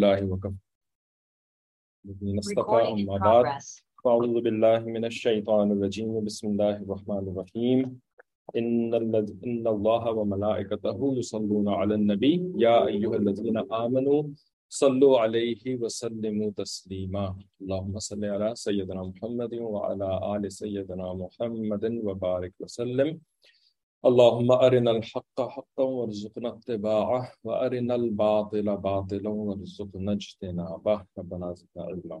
للہ وکف نصطفى أما بعد. فأعوذ بالله من الشيطان الرجيم. بسم الله الرحمن الرحيم. إن, إن الله وملائكته يصلون على النبي. يا أيها الذين آمنوا صلوا عليه وسلموا تسليما. اللهم صل على سيدنا محمد وعلى آل سيدنا محمد وبارك وسلم. اللهم أرنا الحق حقا وارزقنا اتباعه وأرنا الباطل باطلا وارزقنا اجتنابه. ربنا زدنا علما.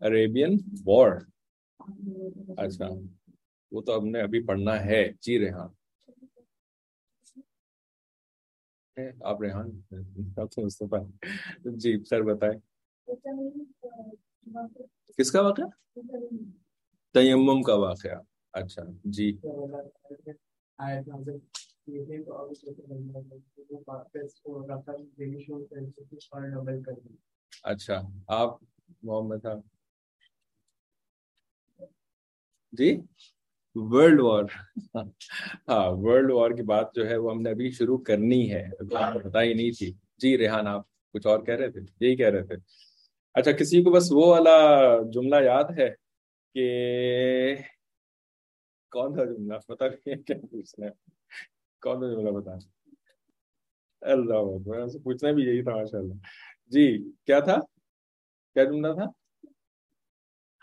عریبین وار اچھا وہ تو ہم نے ابھی پڑھنا ہے۔ جی ریحان۔ آپ ریحان؟ جی سر بتائے کس کا واقعہ؟ تیمم کا واقعہ۔ اچھا جی۔ اچھا آپ، محمد صاحب جی؟ ورلڈ وار ہاں ورلڈ وار کی بات جو ہے وہ ہم نے ابھی شروع کرنی ہے پتا ہی نہیں تھی۔ جی ریحان، آپ کچھ اور کہہ رہے تھے؟ یہی کہہ رہے تھے۔ اچھا کسی کو بس وہ والا جملہ یاد ہے کہ کون تھا جملہ؟ پتا نہیں کیا پوچھنا ہے۔ کون سا جملہ بتا اللہ پوچھنا بھی یہی تھا ماشاء اللہ جی کیا تھا؟ کیا جملہ تھا؟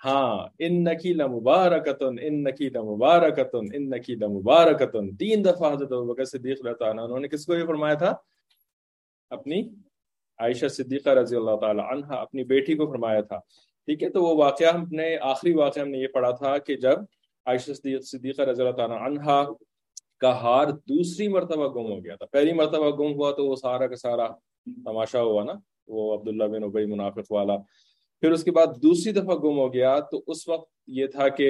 ہاں ان نکیلا مبارکتن ان نکیلا مبارکتن ان نکیلا مبارکتن تین دفعہ حضرت بکر صدیق رہتا انہوں نے کس کو یہ فرمایا تھا؟ اپنی عائشہ صدیقہ رضی اللہ تعالی عنہ، اپنی بیٹی کو فرمایا تھا۔ ٹھیک ہے، تو وہ واقعہ ہم نے، آخری واقعہ ہم نے یہ پڑھا تھا کہ جب عائشہ صدیقہ رضی اللہ تعالی عنہ کا ہار دوسری مرتبہ گم ہو گیا تھا۔ پہلی مرتبہ گم ہوا تو وہ سارا کا سارا تماشا ہوا نا۔ وہ عبداللہ بن ابئی منافق والا۔ پھر اس کے بعد دوسری دفعہ گم ہو گیا، تو اس وقت یہ تھا کہ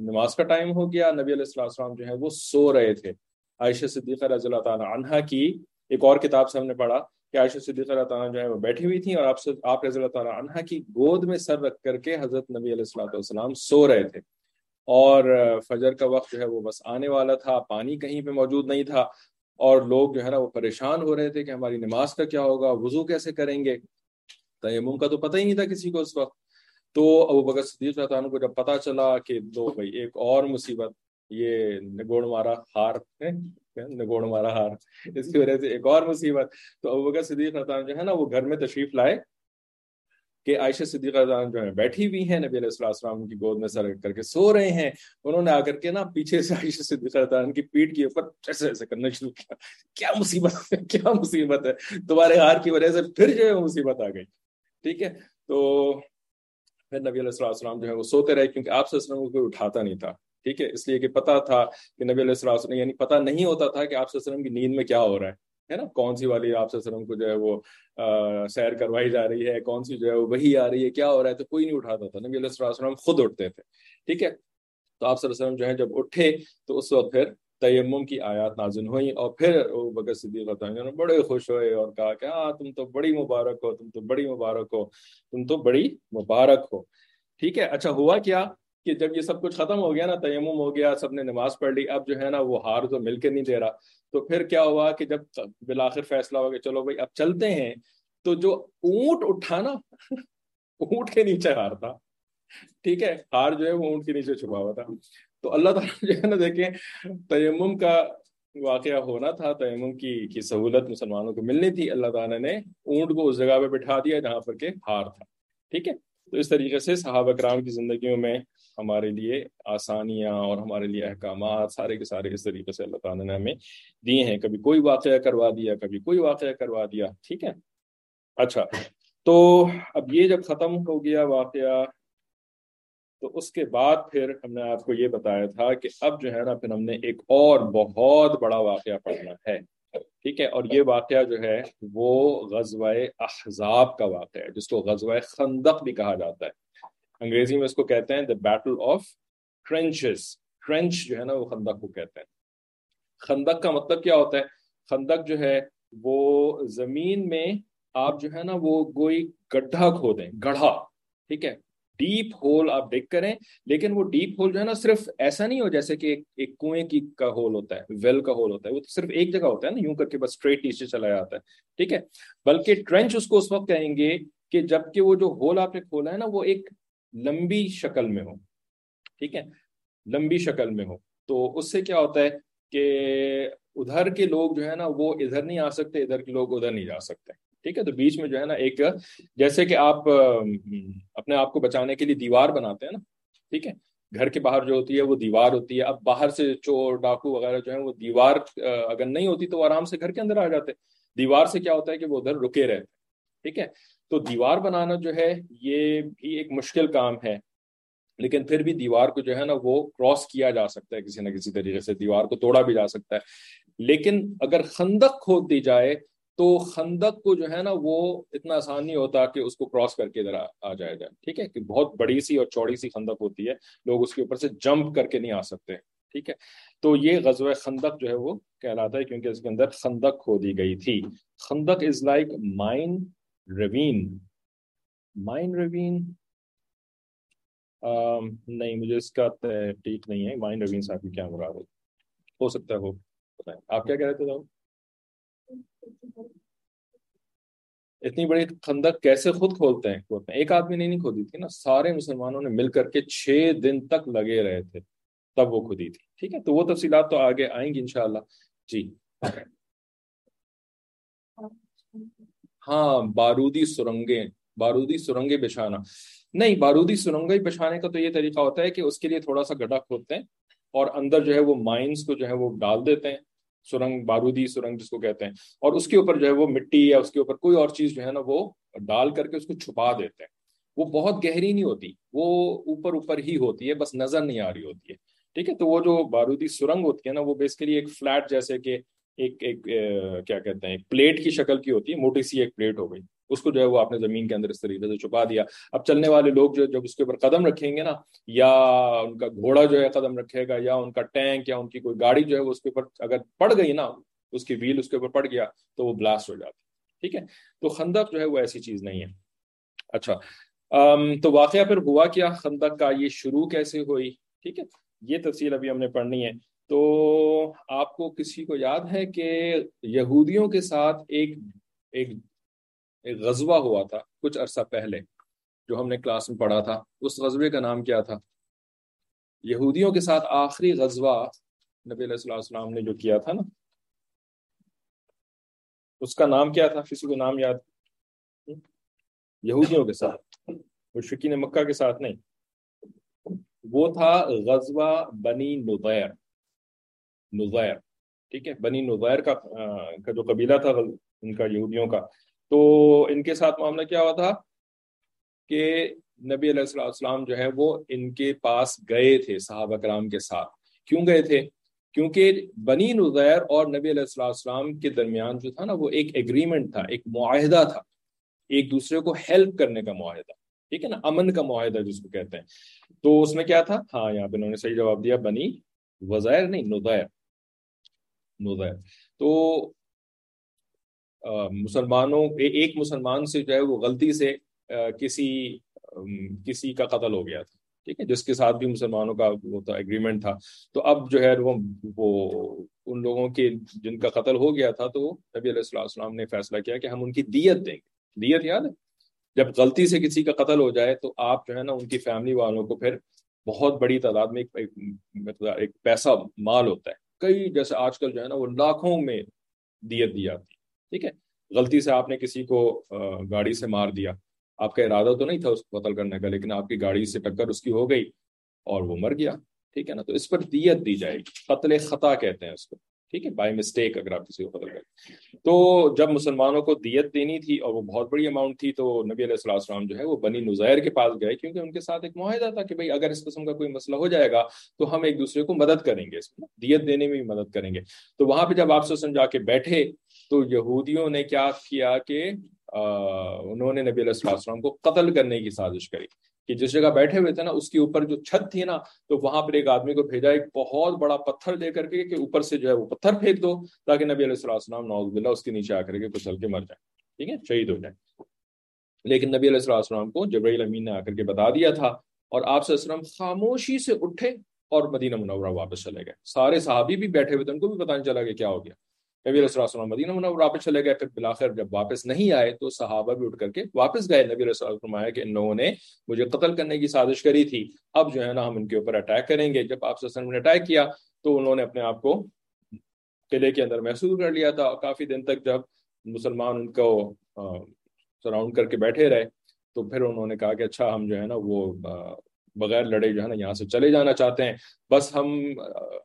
نماز کا ٹائم ہو گیا، نبی علیہ السلام جو ہے وہ سو رہے تھے۔ عائشہ صدیقہ رضی اللہ تعالیٰ عنہ کی ایک اور کتاب سے ہم نے پڑھا کہ عائشہ صدیقہ اللہ تعالیٰ جو ہے وہ بیٹھی ہوئی تھیں اور آپ سے، آپ رضی اللہ تعالیٰ عنہ کی گود میں سر رکھ کر کے حضرت نبی علیہ السلام والسلام سو رہے تھے۔ اور فجر کا وقت جو ہے وہ بس آنے والا تھا، پانی کہیں پہ موجود نہیں تھا۔ اور لوگ جو ہے نا وہ پریشان ہو رہے تھے کہ ہماری نماز کا کیا ہوگا، وضو کیسے کریں گے؟ تیمم کا تو پتہ ہی نہیں تھا کسی کو اس وقت۔ تو ابو بکر صدیق اللہ عنہ کو جب پتہ چلا کہ دو بھائی، ایک اور مصیبت، یہ نگوڑ مارا ہار نگوڑ مارا ہار، اس کی وجہ سے ایک اور مصیبت۔ تو ابو بکر صدیق اللہ جو ہے نا وہ گھر میں تشریف لائے۔ کہ عائشہ صدیقہ جو ہے بیٹھی ہوئی ہیں نبی علیہ السلام کی گود میں سر کر کے سو رہے ہیں۔ انہوں نے آ کر کے نا پیچھے سے عائشہ صدیقہ کی پیٹ کے اوپر ایسے ایسے کرنا شروع کیا۔ کیا مصیبت ہے؟ کیا مصیبت ہے؟ تمہارے ہار کی وجہ سے پھر جو ہے مصیبت آ گئی۔ ٹھیک ہے؟ تو پھر نبی علیہ السلام جو ہے وہ سوتے رہے کیونکہ آپ سے کوئی اٹھاتا نہیں تھا۔ ٹھیک ہے؟ اس لیے کہ پتا تھا کہ نبی علیہ السلام یعنی پتا نہیں ہوتا تھا کہ آپ سے کی نیند میں کیا ہو رہا ہے۔ ہے نا، کون سی والی آپ وسلم کو جو ہے وہ سیر کروائی جا رہی ہے، کون سی جو ہے وہ وہی آ رہی ہے، کیا ہو رہا ہے، تو کوئی نہیں اٹھاتا تھا، نبی علیہ السلام خود اٹھتے تھے، ٹھیک ہے؟ تو آپ وسلم جو ہے جب اٹھے، تو اس وقت پھر تیمم کی آیات نازن ہوئی اور پھر وہ بکر صدیق نے بڑے خوش ہوئے اور کہا کہ ہاں تم تو بڑی مبارک ہو، تم تو بڑی مبارک ہو، تم تو بڑی مبارک ہو ٹھیک ہے؟ اچھا ہوا کیا کہ جب یہ سب کچھ ختم ہو گیا نا، تیمم ہو گیا، سب نے نماز پڑھ لی، اب جو ہے نا وہ ہار تو مل کے نہیں دے رہا۔ تو پھر کیا ہوا کہ جب بالآخر فیصلہ ہو گیا چلو بھائی اب چلتے ہیں، تو جو اونٹ اٹھانا اونٹ کے نیچے ہار تھا۔ ٹھیک ہے، ہار جو ہے وہ اونٹ کے نیچے چھپا ہوا تھا۔ تو اللہ تعالیٰ جو ہے نا دیکھیں، تیمم کا واقعہ ہونا تھا، تیمم کی کی سہولت مسلمانوں کو ملنی تھی۔ اللہ تعالیٰ نے اونٹ کو اس جگہ پہ بٹھا دیا جہاں پر کہ ہار تھا۔ ٹھیک ہے، تو اس طریقے سے صحابہ کرام کی زندگیوں میں ہمارے لیے آسانیاں اور ہمارے لیے احکامات سارے کے سارے اس طریقے سے اللہ تعالیٰ نے ہمیں دیے ہیں۔ کبھی کوئی واقعہ کروا دیا، کبھی کوئی واقعہ کروا دیا، ٹھیک ہے؟ اچھا تو اب یہ جب ختم ہو گیا واقعہ، تو اس کے بعد پھر ہم نے آپ کو یہ بتایا تھا کہ اب جو ہے نا پھر ہم نے ایک اور بہت بڑا واقعہ پڑھنا ہے، ٹھیک ہے؟ اور یہ واقعہ جو ہے وہ غزوہ احزاب کا واقعہ ہے، جس کو غزوہ خندق بھی کہا جاتا ہے۔ انگریزی میں اس کو کہتے ہیں the battle of trenches trench جو ہے نا وہ خندق کو کہتے ہیں. خندق کا مطلب کیا ہوتا ہے؟ خندق جو ہے وہ زمین میں آپ جو ہے نا وہ کوئی گڈھا کھودیں گڑھا، ٹھیک ہے؟ ڈیپ ہول آپ ڈگ کریں، لیکن وہ ڈیپ ہول جو ہے نا صرف ایسا نہیں ہو جیسے کہ ایک کنویں کی کا ہول ہوتا ہے، ویل کا ہول ہوتا ہے، وہ صرف ایک جگہ ہوتا ہے نا، یوں کر کے بس اسٹریٹ نیچے چلا جاتا ہے، ٹھیک ہے؟ بلکہ ٹرینچ اس کو اس وقت کہیں گے کہ جبکہ وہ جو ہول آپ نے کھولا ہے نا وہ ایک لمبی شکل میں ہو ٹھیک ہے؟ لمبی شکل میں ہو تو اس سے کیا ہوتا ہے کہ ادھر کے لوگ جو ہے نا وہ ادھر نہیں آ سکتے، ادھر کے لوگ ادھر نہیں جا سکتے۔ ٹھیک ہے؟ تو بیچ میں جو ہے نا ایک جیسے کہ آپ اپنے آپ کو بچانے کے لیے دیوار بناتے ہیں نا۔ ٹھیک ہے؟ گھر کے باہر جو ہوتی ہے وہ دیوار ہوتی ہے۔ اب باہر سے چور، ڈاکو وغیرہ جو ہے وہ دیوار اگر نہیں ہوتی تو وہ آرام سے گھر کے اندر آ جاتے۔ دیوار سے کیا ہوتا ہے کہ وہ ادھر رکے رہتے۔ ٹھیک ہے؟ تو دیوار بنانا جو ہے، یہ بھی ایک مشکل کام ہے۔ لیکن پھر بھی دیوار کو جو ہے نا، وہ کراس کیا جا سکتا ہے کسی نہ کسی طریقے سے، دیوار کو توڑا بھی جا سکتا ہے۔ لیکن اگر خندق کھود دی جائے، تو خندق کو جو ہے نا، وہ اتنا آسان نہیں ہوتا کہ اس کو کراس کر کے ادھر آ جائے جائے۔ ٹھیک ہے؟ کہ بہت بڑی سی اور چوڑی سی خندق ہوتی ہے، لوگ اس کے اوپر سے جمپ کر کے نہیں آ سکتے۔ ٹھیک ہے؟ تو یہ غزوہ خندق جو ہے، وہ کہلاتا ہے کیونکہ اس کے اندر خندق کھو دی گئی تھی۔ خندق is like mine ravine mine ravine نہیں مجھے اس کا ٹھیک نہیں ہے مائن روین صاحب کی کیا مراد ہو سکتا ہے ہو آپ کیا کہہ رہے تھے اتنی بڑی خندق کیسے خود کھولتے ہیں کھولتے ہیں ایک آدمی نے نہیں کھودی تھی نا سارے مسلمانوں نے مل کر کے چھ دن تک لگے رہے تھے تب وہ کھودی تھی ٹھیک ہے تو وہ تفصیلات تو آگے آئیں گی انشاءاللہ جی ہاں بارودی سرنگیں بارودی سرنگیں بچھانا۔ نہیں، بارودی سرنگیں بچھانے کا تو یہ طریقہ ہوتا ہے کہ اس کے لیے تھوڑا سا گڈھا کھودتے ہیں اور اندر جو ہے وہ مائنس کو جو ہے وہ ڈال دیتے ہیں، سرنگ، بارودی سرنگ جس کو کہتے ہیں۔ اور اس کے اوپر جو ہے وہ مٹی یا اس کے اوپر کوئی اور چیز جو ہے نا وہ ڈال کر کے اس کو چھپا دیتے ہیں۔ وہ بہت گہری نہیں ہوتی، وہ اوپر اوپر ہی ہوتی ہے، بس نظر نہیں آ رہی ہوتی ہے۔ ٹھیک ہے، تو وہ جو بارودی سرنگ ہوتی ہے نا، وہ بیسکلی ایک فلیٹ جیسے کہ ایک ایک کیا کہتے ہیں، ایک پلیٹ کی شکل کی ہوتی ہے، موٹی سی ایک پلیٹ ہو گئی۔ اس کو جو ہے وہ آپ نے زمین کے اندر اس طریقے سے چھپا دیا۔ اب چلنے والے لوگ جو جب اس کے اوپر قدم رکھیں گے نا، یا ان کا گھوڑا جو ہے قدم رکھے گا، یا ان کا ٹینک، یا ان کی کوئی گاڑی جو ہے وہ اس کے اوپر اگر پڑ گئی نا، اس کی ویل اس کے اوپر پڑ گیا، تو وہ بلاسٹ ہو جاتی۔ ٹھیک ہے؟ تو خندق جو ہے وہ ایسی چیز نہیں ہے۔ اچھا۔ تو واقعہ پھر ہوا کیا؟ خندق کا یہ شروع کیسے ہوئی؟ ٹھیک ہے؟ یہ تفصیل ابھی ہم نے پڑھنی ہے۔ تو آپ کو کسی کو یاد ہے کہ یہودیوں کے ساتھ ایک ایک ایک غزوہ ہوا تھا کچھ عرصہ پہلے جو ہم نے کلاس میں پڑھا تھا، اس غزبے کا نام کیا تھا؟ یہودیوں کے ساتھ آخری غزوہ نبی علیہ السلام نے جو کیا تھا نا، اس کا نام کیا تھا؟ کسی کو نام یاد؟ یہودیوں کے ساتھ، مشرقین مکہ کے ساتھ نہیں۔ وہ تھا غزوہ بنی نظیر نظیر، ٹھیک ہے؟ بنی نظیر کا جو قبیلہ تھا، ان کا یہودیوں کا۔ تو ان کے ساتھ معاملہ کیا ہوا تھا کہ نبی علیہ السلام جو ہے، وہ ان کے پاس گئے تھے صحابہ کرام کے ساتھ۔ کیوں گئے تھے؟ کیونکہ بنی نظیر اور نبی علیہ السلام کے درمیان جو تھا نا، وہ ایک ایگریمنٹ تھا، ایک معاہدہ تھا۔ ایک دوسرے کو ہیلپ کرنے کا معاہدہ، ٹھیک ہے نا؟ امن کا معاہدہ جس کو کہتے ہیں۔ تو اس میں کیا تھا؟ ہاں یہاں پہ انہوں نے صحیح جواب دیا، بنی وزیر، نہیں، نظیر۔ نظیر تو مسلمانوں ایک مسلمان سے جو ہے وہ غلطی سے کسی کسی کا قتل ہو گیا تھا۔ ٹھیک ہے، جس کے ساتھ بھی مسلمانوں کا وہ تھا ایگریمنٹ تھا۔ تو اب جو ہے وہ وہ ان لوگوں کے جن کا قتل ہو گیا تھا تو نبی علیہ السلام نے فیصلہ کیا کہ ہم ان کی دیت دیں گے۔ دیت یاد ہے؟ جب غلطی سے کسی کا قتل ہو جائے تو آپ جو ہے نا ان کی فیملی والوں کو پھر بہت بڑی تعداد میں مطلب ایک پیسہ مال ہوتا ہے۔ کئی جیسے آج کل جو ہے نا وہ لاکھوں میں دیت دی جاتی ہے، ٹھیک ہے؟ غلطی سے آپ نے کسی کو گاڑی سے مار دیا، آپ کا ارادہ تو نہیں تھا اس کو قتل کرنے کا، لیکن آپ کی گاڑی سے ٹکر اس کی ہو گئی اور وہ مر گیا، ٹھیک ہے نا؟ تو اس پر دیت دی جائے گی، قتل خطا کہتے ہیں اس کو۔ ٹھیک ہے؟ بائی مسٹیک اگر آپ کسی کو قتل کریں۔ تو جب مسلمانوں کو دیت دینی تھی اور وہ بہت بڑی اماؤنٹ تھی تو نبی علیہ السلام السلام جو ہے وہ بنی نظیر کے پاس گئے کیونکہ ان کے ساتھ ایک معاہدہ تھا کہ بھائی اگر اس قسم کا کوئی مسئلہ ہو جائے گا تو ہم ایک دوسرے کو مدد کریں گے اس کو دیت دینے میں بھی مدد کریں گے۔ تو وہاں پہ جب آپ سے سمجھا کے بیٹھے تو یہودیوں نے کیا کیا کہ انہوں نے نبی علیہ السلام کو قتل کرنے کی سازش کری۔ کہ جس جگہ بیٹھے ہوئے تھے نا، اس کے اوپر جو چھت تھی نا، تو وہاں پر ایک آدمی کو بھیجا، ایک بہت بڑا پتھر دے کر کے کہ اوپر سے جو ہے وہ پتھر پھینک دو تاکہ نبی علیہ السلام نوز بلّہ اس کے نیچے آ کر کے کچل کے مر جائیں۔ ٹھیک ہے؟ شہید ہو جائیں۔ لیکن نبی علیہ السلام کو جبرائیل امین نے آ کر کے بتا دیا تھا اور آپ سے وسلم خاموشی سے اٹھے اور مدینہ منورہ واپس چلے گئے۔ سارے صحابی بھی بیٹھے ہوئے تھے، ان کو بھی پتہ نہیں چلا کہ کیا ہو گیا۔ نبی علیہ السلام مدینہ منورہ واپس چلے گئے، پھر بلاخر جب واپس نہیں آئے تو صحابہ بھی اٹھ کر کے واپس گئے۔ نبی علیہ السلام آیا کہ ان لوگوں نے مجھے قتل کرنے کی سازش کری تھی۔ اب جو ہے نا ہم ان کے اوپر اٹیک کریں گے۔ جب آپ وسلم نے اٹیک کیا تو انہوں نے اپنے آپ کو قلعے کے اندر محسوس کر لیا تھا۔ اور کافی دن تک جب مسلمان ان کو سراؤنڈ کر کے بیٹھے رہے تو پھر انہوں نے کہا کہ اچھا ہم جو ہے نا وہ بغیر لڑے جو ہے نا یہاں سے چلے جانا چاہتے ہیں۔ بس ہم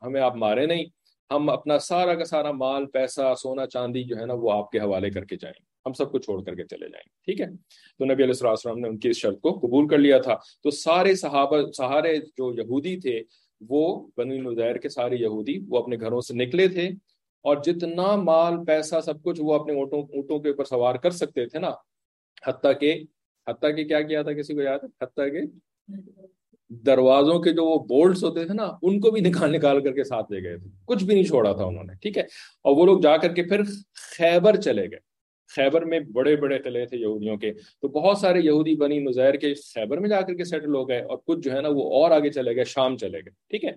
ہمیں آپ مارے نہیں۔ ہم اپنا سارا کا سارا مال، پیسہ، سونا، چاندی جو ہے نا، وہ آپ کے حوالے کر کے جائیں۔ گے ہم سب کو چھوڑ کر کے چلے جائیں۔ گے ٹھیک ہے؟ تو نبی علیہ السلام نے ان کی اس شرط کو قبول کر لیا تھا۔ تو سارے صحابہ، سہارے جو یہودی تھے، وہ بنی نظیر کے سارے یہودی، وہ اپنے گھروں سے نکلے تھے۔ اور جتنا مال، پیسہ، سب کچھ وہ اپنے اونٹوں اونٹوں کے اوپر سوار کر سکتے تھے نا۔ حتیٰ کہ حتیٰ کہ کیا کیا تھا کسی کو یاد ہے؟ حتیٰ کہ دروازوں کے جو وہ بولٹس ہوتے تھے نا، ان کو بھی نکال نکال کر کے ساتھ لے گئے تھے۔ کچھ بھی نہیں چھوڑا تھا انہوں نے، ٹھیک ہے؟ اور وہ لوگ جا کر کے پھر خیبر چلے گئے۔ خیبر میں بڑے بڑے قلعے تھے یہودیوں کے۔ تو بہت سارے یہودی بنی نظیر کے خیبر میں جا کر کے سیٹل ہو گئے اور کچھ جو ہے نا وہ اور آگے چلے گئے، شام چلے گئے، ٹھیک ہے؟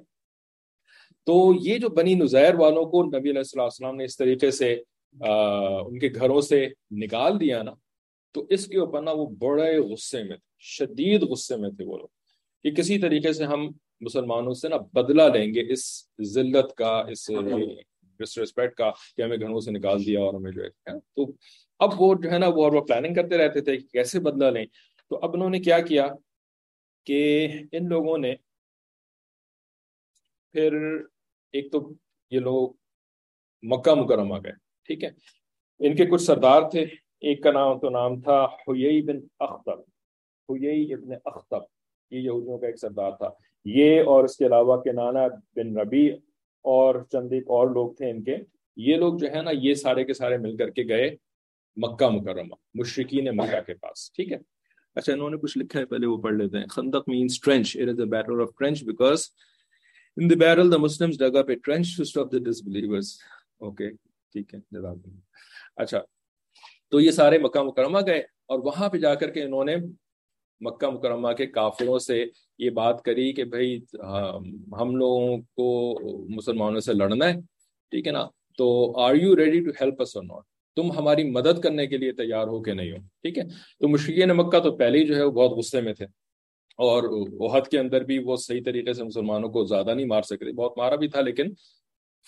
تو یہ جو بنی نظیر والوں کو نبی علیہ السلام نے اس طریقے سے ان کے گھروں سے نکال دیا نا، تو اس کے اوپر نا وہ بڑے غصے میں تھے، شدید غصے میں تھے وہ لوگ۔ کہ کسی طریقے سے ہم مسلمانوں سے نا بدلہ لیں گے اس ذلت کا اس ڈسرسپیکٹ کا کہ ہمیں گھروں سے نکال دیا اور ہمیں جو ہے تو اب وہ جو ہے نا وہ اور وہ پلاننگ کرتے رہتے تھے کہ کیسے بدلہ لیں۔ تو اب انہوں نے کیا کیا کہ ان لوگوں نے پھر ایک تو یہ لوگ مکہ مکرمہ گئے ٹھیک ہے۔ ان کے کچھ سردار تھے ایک کا نام تو نام تھا ہوئی بن اختر ہوئی ابن اختر۔ یہ یہودیوں کا ایک سردار تھا۔ یہ اور اس کے علاوہ کے نانا بن ربی اور چند ایک اور لوگ تھے ان کے، یہ لوگ جو ہے نا، یہ سارے کے سارے مل کر کے گئے مکہ مکرمہ مشرقین مکہ کے پاس، ٹھیک ہے؟ اچھا انہوں نے کچھ لکھا ہے پہلے، وہ پڑھ لیتے ہیں۔ خندق means trench it is a battle of trench because in the barrel the Muslims dug up a trench to stop the disbelievers okay ٹھیک ہے، جزاک اچھا تو یہ سارے مکہ مکرمہ گئے اور وہاں پہ جا کر کے انہوں نے مکہ مکرمہ کے کافروں سے یہ بات کری کہ بھائی ہم لوگوں کو مسلمانوں سے لڑنا ہے، ٹھیک ہے نا؟ تو are you ready to help us or not تم ہماری مدد کرنے کے لیے تیار ہو کہ نہیں ہو، ٹھیک ہے؟ تو مشرقین مکہ تو پہلے ہی جو ہے وہ بہت غصے میں تھے، اور عہد کے اندر بھی وہ صحیح طریقے سے مسلمانوں کو زیادہ نہیں مار سکتے، بہت مارا بھی تھا، لیکن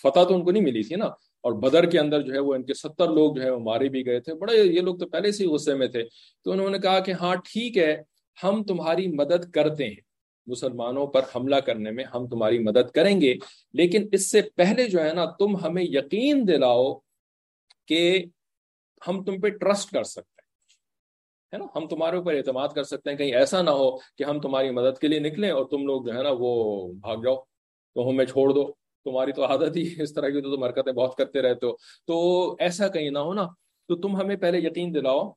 فتح تو ان کو نہیں ملی تھی نا؟ اور بدر کے اندر جو ہے وہ ان کے ستر لوگ جو ہے وہ مارے بھی گئے تھے، بڑے، یہ لوگ تو پہلے سے ہی غصے میں تھے۔ تو انہوں نے کہا کہ ہاں ٹھیک ہے ہم تمہاری مدد کرتے ہیں۔ مسلمانوں پر حملہ کرنے میں ہم تمہاری مدد کریں گے۔ لیکن اس سے پہلے جو ہے نا، تم ہمیں یقین دلاؤ کہ ہم تم پہ ٹرسٹ کر سکتے ہیں۔ ہے نا؟ ہم تمہارے اوپر اعتماد کر سکتے ہیں۔ کہیں ایسا نہ ہو کہ ہم تمہاری مدد کے لیے نکلیں اور تم لوگ جو ہے نا، وہ بھاگ جاؤ۔ تو ہمیں چھوڑ دو۔ تمہاری تو عادت ہی اس طرح کی تو تم حرکتیں بہت کرتے رہتے ہو۔ تو ایسا کہیں نہ ہو نا۔ تو تم ہمیں پہلے یقین دلاؤ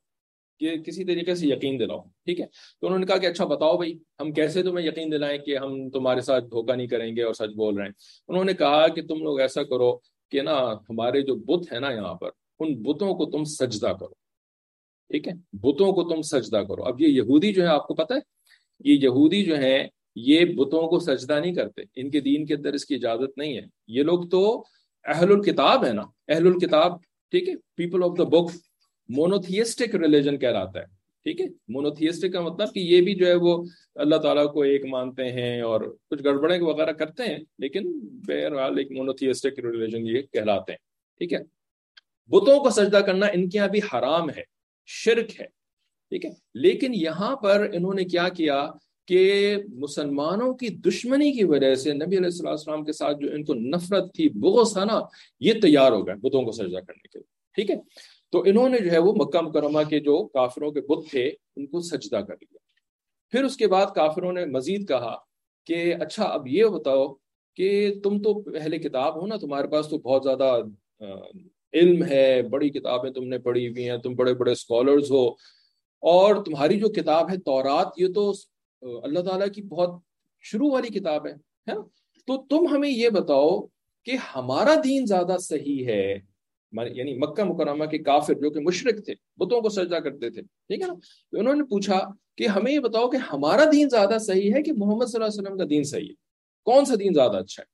کہ کسی طریقے سے یقین دلاؤ، ٹھیک ہے؟ تو انہوں نے کہا کہ اچھا بتاؤ بھائی، ہم کیسے تمہیں یقین دلائیں کہ ہم تمہارے ساتھ دھوکہ نہیں کریں گے اور سچ بول رہے ہیں؟ انہوں نے کہا کہ تم لوگ ایسا کرو کہ نا ہمارے جو بت ہے نا یہاں پر، ان بتوں کو تم سجدہ کرو، ٹھیک ہے؟ بتوں کو تم سجدہ کرو۔ اب یہ یہودی جو ہے آپ کو پتہ ہے؟ یہ یہودی جو ہے یہ بتوں کو سجدہ نہیں کرتے۔ ان کے دین کے اندر اس کی اجازت نہیں ہے۔ یہ لوگ تو اہل الکتاب ہے نا، اہل الکتاب، ٹھیک ہے؟ People of the book monotheistic religion کہلاتا ہے۔ ٹھیک ہے؟ مونوتھیسٹک کا مطلب کہ یہ بھی جو ہے وہ اللہ تعالیٰ کو ایک مانتے ہیں اور کچھ گڑبڑے وغیرہ کرتے ہیں، لیکن بہرحال ایک مونوتھیسٹک ریلیجن یہ کہلاتے ہیں۔ ٹھیک ہے؟ بتوں کو سجدہ کرنا ان کے یہاں بھی حرام ہے، شرک ہے۔ ٹھیک ہے؟ لیکن یہاں پر انہوں نے کیا کیا کہ مسلمانوں کی دشمنی کی وجہ سے نبی علیہ السلام کے ساتھ جو ان کو نفرت تھی، بغض تھا نا، یہ تیار ہو گئے بتوں کو سجدہ کرنے کے لیے۔ ٹھیک ہے؟ تو انہوں نے جو ہے وہ مکہ مکرمہ کے جو کافروں کے بت تھے، ان کو سجدہ کر لیا۔ پھر اس کے بعد کافروں نے مزید کہا کہ اچھا اب یہ بتاؤ کہ تم تو پہلے کتاب ہو نا، تمہارے پاس تو بہت زیادہ علم ہے، بڑی کتابیں تم نے پڑھی ہوئی ہیں، تم بڑے بڑے اسکالرز ہو۔ اور تمہاری جو کتاب ہے تورات، یہ تو اللہ تعالیٰ کی بہت شروع والی کتاب ہے تو تم ہمیں یہ بتاؤ کہ ہمارا دین زیادہ صحیح ہے یعنی مکہ مکرمہ کے کافر جو کہ مشرق تھے، بتوں کو سجدہ کرتے تھے، ٹھیک ہے نا؟ تو انہوں نے پوچھا کہ ہمیں یہ بتاؤ کہ ہمارا دین زیادہ صحیح ہے کہ محمد صلی اللہ علیہ وسلم کا دین صحیح ہے؟ کون سا دین زیادہ اچھا ہے؟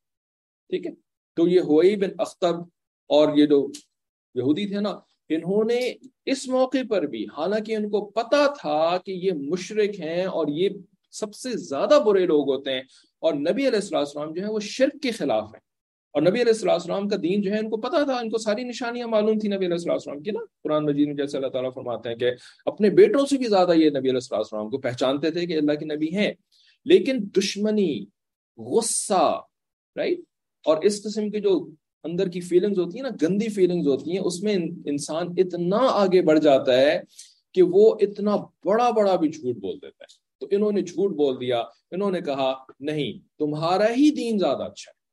ٹھیک ہے؟ تو یہ ہوئی بن اختب اور یہ جو یہودی تھے نا، انہوں نے اس موقع پر بھی، حالانکہ ان کو پتا تھا کہ یہ مشرق ہیں اور یہ سب سے زیادہ برے لوگ ہوتے ہیں، اور نبی علیہ السلام جو ہے وہ شرک کے خلاف ہیں۔ اور نبی علیہ السلام کا دین جو ہے، ان کو پتا تھا، ان کو ساری نشانیاں معلوم تھی نبی علیہ السلام کی نا۔ قرآن مجید میں جیسے اللہ تعالیٰ فرماتے ہیں کہ اپنے بیٹوں سے بھی زیادہ یہ نبی علیہ السلام کو پہچانتے تھے کہ اللہ کے نبی ہیں۔ لیکن دشمنی، غصہ رائٹ اور اس قسم کی جو اندر کی فیلنگز ہوتی ہیں نا، گندی فیلنگز ہوتی ہیں، اس میں انسان اتنا آگے بڑھ جاتا ہے کہ وہ اتنا بڑا بڑا بھی جھوٹ بول دیتا ہے۔ تو انہوں نے جھوٹ بول دیا، انہوں نے کہا، نہیں، تمہارا ہی دین زیادہ اچھا ہے۔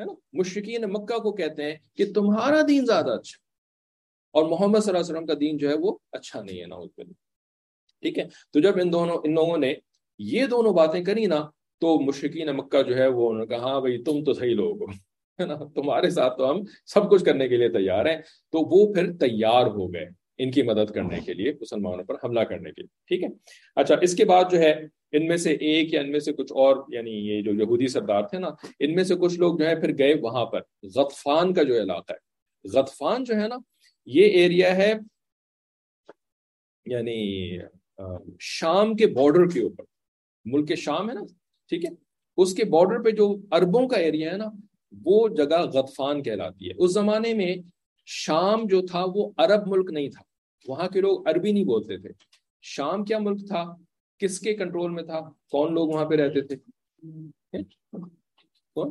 ہے نا؟ مشرقین مکہ کو کہتے ہیں کہ تمہارا دین زیادہ اچھا اور محمد صلی اللہ علیہ وسلم کا دین جو ہے وہ اچھا نہیں ہے نا اس ٹھیک ہے؟ تو جب ان دونوں، ان لوگوں نے یہ دونوں باتیں کری نا، تو مشرقین مکہ جو ہے وہ انہوں نے کہا ہاں بھائی، تم تو صحیح لوگ ہو۔ ہے نا؟ تمہارے ساتھ تو ہم سب کچھ کرنے کے لیے تیار ہیں۔ تو وہ پھر تیار ہو گئے۔ ان کی مدد کرنے کے لیے مسلمانوں پر حملہ کرنے کے لیے، ٹھیک ہے؟ اچھا اس کے بعد جو ہے، ان میں سے ایک یا ان میں سے کچھ اور یعنی یہ جو یہودی سردار تھے نا، ان میں سے کچھ لوگ جو ہے پھر گئے وہاں پر۔ غطفان کا جو علاقہ ہے۔ غطفان جو ہے نا، یہ ایریا ہے یعنی شام کے بارڈر کے اوپر۔ ملک شام ہے نا، ٹھیک ہے؟ اس کے بارڈر پہ جو اربوں کا ایریا ہے نا، وہ جگہ غطفان کہلاتی ہے۔ اس زمانے میں شام جو تھا، وہ عرب ملک نہیں تھا۔ وہاں کے لوگ عربی نہیں بولتے تھے۔ شام کیا ملک تھا؟ کس کے کنٹرول میں تھا؟ کون لوگ وہاں پہ رہتے تھے؟ کون؟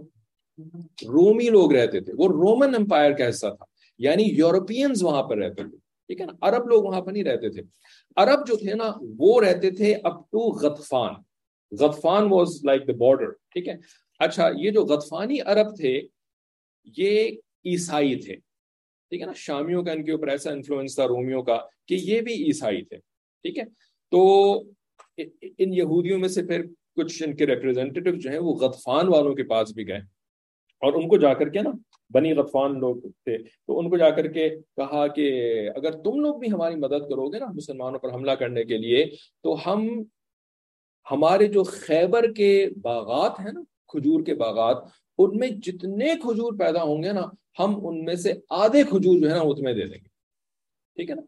رومی لوگ رہتے تھے۔ وہ رومن امپائر کا حصہ تھا۔ یعنی یورپینز وہاں پر رہتے تھے۔ ٹھیک ہے نا؟ عرب لوگ وہاں پر نہیں رہتے تھے۔ عرب جو تھے نا، وہ رہتے تھے up to غطفان۔ غطفان was like the border ٹھیک ہے؟ اچھا یہ جو غطفانی عرب تھے، یہ عیسائی تھے۔ ٹھیک ہے نا، شامیوں کا ان کے اوپر ایسا انفلوئنس تھا رومیوں کا کہ یہ بھی عیسائی تھے، ٹھیک ہے؟ تو ان یہودیوں میں سے پھر کچھ ان کے ریپرزینٹیو جو ہیں وہ غطفان والوں کے پاس بھی گئے اور ان کو جا کر کے نا، بنی غطفان لوگ تھے، تو ان کو جا کر کے کہا کہ اگر تم لوگ بھی ہماری مدد کرو گے نا مسلمانوں پر حملہ کرنے کے لیے، تو ہم ہمارے جو خیبر کے باغات ہیں نا، کھجور کے باغات ان میں جتنے کھجور پیدا ہوں گے نا، ہم ان میں سے آدھے کھجور جو ہے نا، وہ تمہیں دے دیں گے۔ ٹھیک ہے نا؟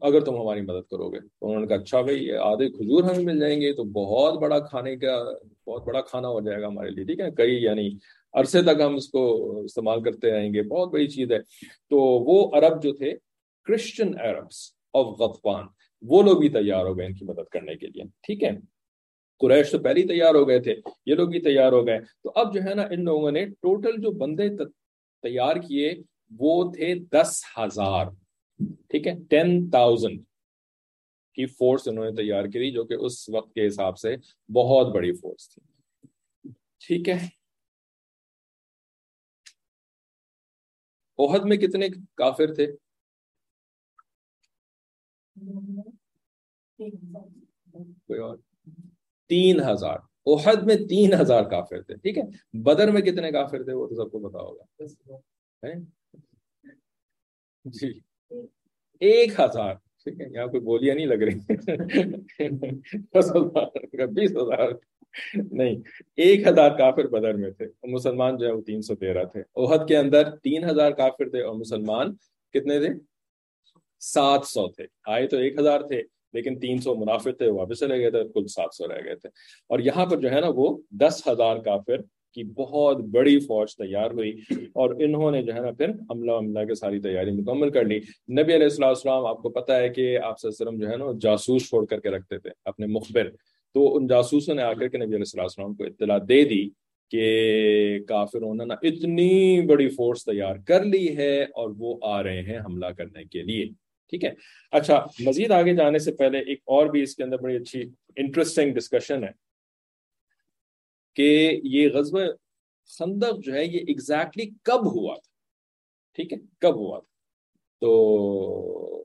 اگر تم ہماری مدد کرو گے۔ تو انہوں نے کہا اچھا بھائی آدھے کھجور ہمیں مل جائیں گے، تو بہت بڑا کھانے کا، بہت بڑا کھانا ہو جائے گا ہمارے لیے۔ ٹھیک ہے کئی یعنی عرصے تک ہم اس کو استعمال کرتے رہیں گے۔ بہت بڑی چیز ہے۔ تو وہ عرب جو تھے کرسچن عربس آف غطفان وہ لوگ بھی تیار ہو گئے ان کی مدد کرنے کے لیے۔ ٹھیک ہے؟ قریش تو پہلے تیار ہو گئے تھے یہ لوگ بھی تیار ہو گئے۔ تو اب جو ہے نا ان لوگوں نے ٹوٹل جو بندے تیار کیے وہ تھے دس ہزار۔ ٹھیک ہے ٹین تاؤزینڈ کی فورس انہوں نے تیار کی جو کہ اس وقت کے حساب سے بہت بڑی فورس تھی۔ ٹھیک ہے۔ عہد میں کتنے کافر تھے؟ کوئی اور۔ تین ہزار۔ احد میں تین ہزار کافر تھے، ٹھیک ہے؟ بدر میں کتنے کافر تھے وہ تو سب کو پتا ہوگا۔ جی۔ ایک ہزار۔ ٹھیک ہے، یہاں کوئی بولیاں نہیں لگ رہی۔ بیس ہزار۔ نہیں، ایک ہزار کافر بدر میں تھے۔ اور مسلمان جو ہے وہ تین سو تیرہ تھے۔ احد کے اندر تین ہزار کافر تھے اور مسلمان کتنے تھے؟ سات سو تھے۔ آئے تو ایک ہزار تھے۔ لیکن تین سو منافع تھے، واپس چلے گئے تھے، کل سات سو رہ گئے تھے۔ اور یہاں پر جو ہے نا، وہ دس ہزار کافر کی بہت بڑی فوج تیار ہوئی۔ اور انہوں نے جو ہے نا، پھر حملہ عملہ کے ساری تیاری مکمل کر لی۔ نبی علیہ السلام السلام آپ کو پتا ہے کہ آپ سے وسلم جو ہے نا جاسوس چھوڑ کر کے رکھتے تھے اپنے مخبر۔ تو ان جاسوسوں نے آ کر کے نبی علیہ السلام کو اطلاع دے دی کہ کافروں نے نا، اتنی بڑی فورس تیار کر لی ہے اور وہ آ رہے ہیں حملہ کرنے کے لیے۔ ٹھیک ہے۔ اچھا مزید آگے جانے سے پہلے ایک اور بھی اس کے اندر بڑی اچھی انٹرسٹنگ ڈسکشن ہے کہ یہ غزب خندق جو ہے، یہ ایگزیکٹلی کب ہوا تھا؟ ٹھیک ہے، کب ہوا تھا؟ تو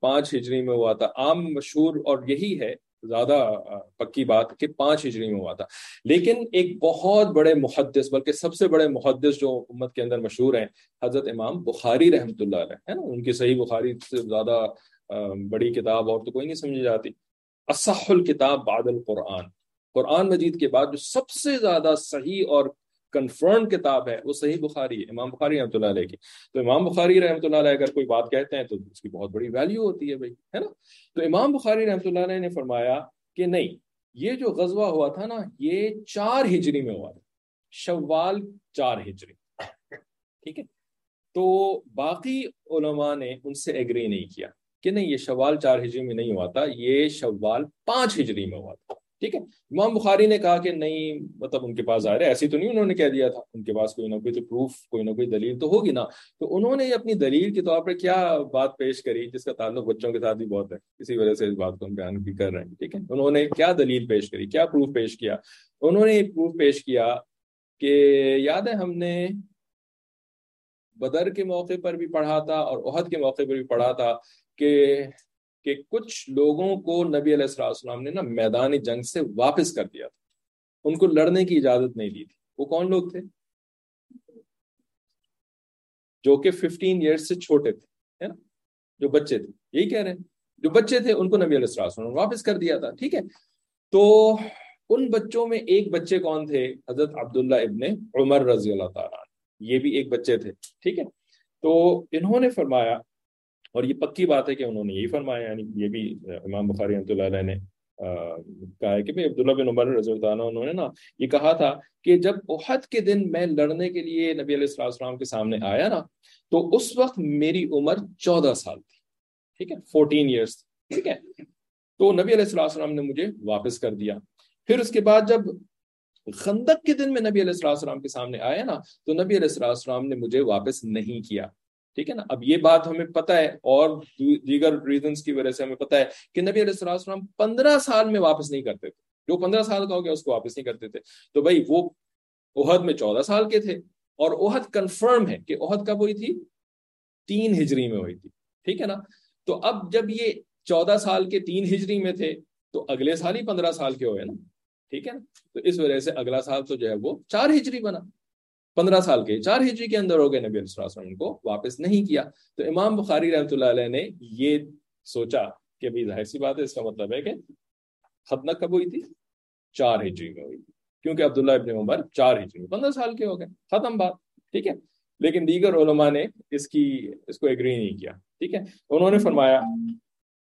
پانچ ہجری میں ہوا تھا۔ عام مشہور اور یہی ہے زیادہ پکی بات کہ پانچ ہجری میں ہوا تھا۔ لیکن ایک بہت بڑے محدث، بلکہ سب سے بڑے محدث جو امت کے اندر مشہور ہیں، حضرت امام بخاری رحمۃ اللہ علیہ، ہے نا؟ ان کی صحیح بخاری سے زیادہ بڑی کتاب اور تو کوئی نہیں سمجھی جاتی۔ اصح الکتاب بعد القرآن۔ قرآن مجید کے بعد جو سب سے زیادہ صحیح اور کنفرم کتاب ہے، وہ صحیح بخاری ہے، امام بخاری رحمۃ اللہ علیہ کی۔ تو امام بخاری رحمۃ اللہ علیہ اگر کوئی بات کہتے ہیں تو اس کی بہت بڑی ویلیو ہوتی ہے بھائی، ہے نا؟ تو امام بخاری رحمۃ اللہ علیہ نے فرمایا کہ نہیں، یہ جو غزوہ ہوا تھا نا، یہ چار ہجری میں ہوا تھا۔ شوال چار ہجری، ٹھیک ہے؟ تو باقی علماء نے ان سے ایگری نہیں کیا کہ نہیں، یہ شوال چار ہجری میں نہیں ہوا تھا، یہ شوال پانچ ہجری میں ہوا تھا۔ ٹھیک ہے؟ امام بخاری نے کہا کہ نہیں مطلب ان کے پاس ظاہر ہے، ایسی تو نہیں انہوں نے کہہ دیا تھا، ان کے پاس کوئی نہ کوئی تو پروف کوئی نہ کوئی دلیل تو ہوگی نا۔ تو انہوں نے اپنی دلیل کے طور پر کیا بات پیش کری جس کا تعلق بچوں کے ساتھ بھی بہت ہے؟ اسی وجہ سے اس بات کو ہم بیان بھی کر رہے ہیں، ٹھیک ہے؟ انہوں نے کیا دلیل پیش کری؟ کیا پروف پیش کیا؟ انہوں نے پروف پیش کیا کہ یاد ہے ہم نے بدر کے موقع پر بھی پڑھا تھا اور عہد کے موقع پر بھی پڑھا تھا کہ کہ کچھ لوگوں کو نبی علیہ السلام نے نا میدانی جنگ سے واپس کر دیا تھا۔ ان کو لڑنے کی اجازت نہیں دی تھی۔ وہ کون لوگ تھے؟ جو کہ ففٹین ایئرس سے چھوٹے تھے نا؟ جو بچے تھے۔ یہی کہہ رہے ہیں۔ جو بچے تھے، ان کو نبی علیہ السلام نے واپس کر دیا تھا، ٹھیک ہے؟ تو ان بچوں میں ایک بچے کون تھے؟ حضرت عبداللہ ابن عمر رضی اللہ تعالیٰ یہ بھی ایک بچے تھے، ٹھیک ہے؟ تو انہوں نے فرمایا اور یہ پکی بات ہے کہ انہوں نے یہی فرمایا یعنی یہ بھی امام بخاری رحمۃ اللہ علیہ نے کہا ہے کہ بھائی عبداللہ بن عمر رضی اللہ عنہ، انہوں نے نا یہ کہا تھا کہ جب احد کے دن میں لڑنے کے لیے نبی علیہ السلام کے سامنے آیا نا، تو اس وقت میری عمر چودہ سال تھی، ٹھیک ہے فورٹین ایئرس ٹھیک ہے۔ تو نبی علیہ السلام نے مجھے واپس کر دیا۔ پھر اس کے بعد جب خندق کے دن میں نبی علیہ السلام کے سامنے آیا نا، تو نبی علیہ السلام نے مجھے واپس نہیں کیا۔ ٹھیک ہے نا؟ اب یہ بات ہمیں پتہ ہے اور دیگر ریزنس کی وجہ سے ہمیں پتہ ہے کہ نبی علیہ السلام پندرہ سال میں واپس نہیں کرتے تھے۔ جو پندرہ سال کا ہو گیا اس کو واپس نہیں کرتے تھے۔ تو بھائی وہ عہد میں چودہ سال کے تھے اور عہد کنفرم ہے کہ عہد کب ہوئی تھی؟ تین ہجری میں ہوئی تھی۔ ٹھیک ہے نا؟ تو اب جب یہ چودہ سال کے تین ہجری میں تھے تو اگلے سال ہی پندرہ سال کے ہوئے نا۔ ٹھیک ہے نا؟ تو اس وجہ سے اگلا سال تو جو ہے وہ چار ہجری بنا۔ پندرہ سال کے چار ہجری کے اندر ہو گئے نبی علیہ وسلم کو واپس نہیں کیا۔ تو امام بخاری رحمۃ اللہ علیہ نے یہ سوچا کہ بھائی ظاہر سی بات ہے، اس کا مطلب ہے کہ ختنہ کب ہوئی تھی؟ چار ہجری میں ہوئی۔ تھی کیونکہ عبداللہ ابن عمر چار ہجری میں، پندرہ سال کے ہو گئے، ختم بات، ٹھیک ہے؟ لیکن دیگر علماء نے اس کی، اس کو ایگری نہیں کیا، ٹھیک ہے؟ انہوں نے فرمایا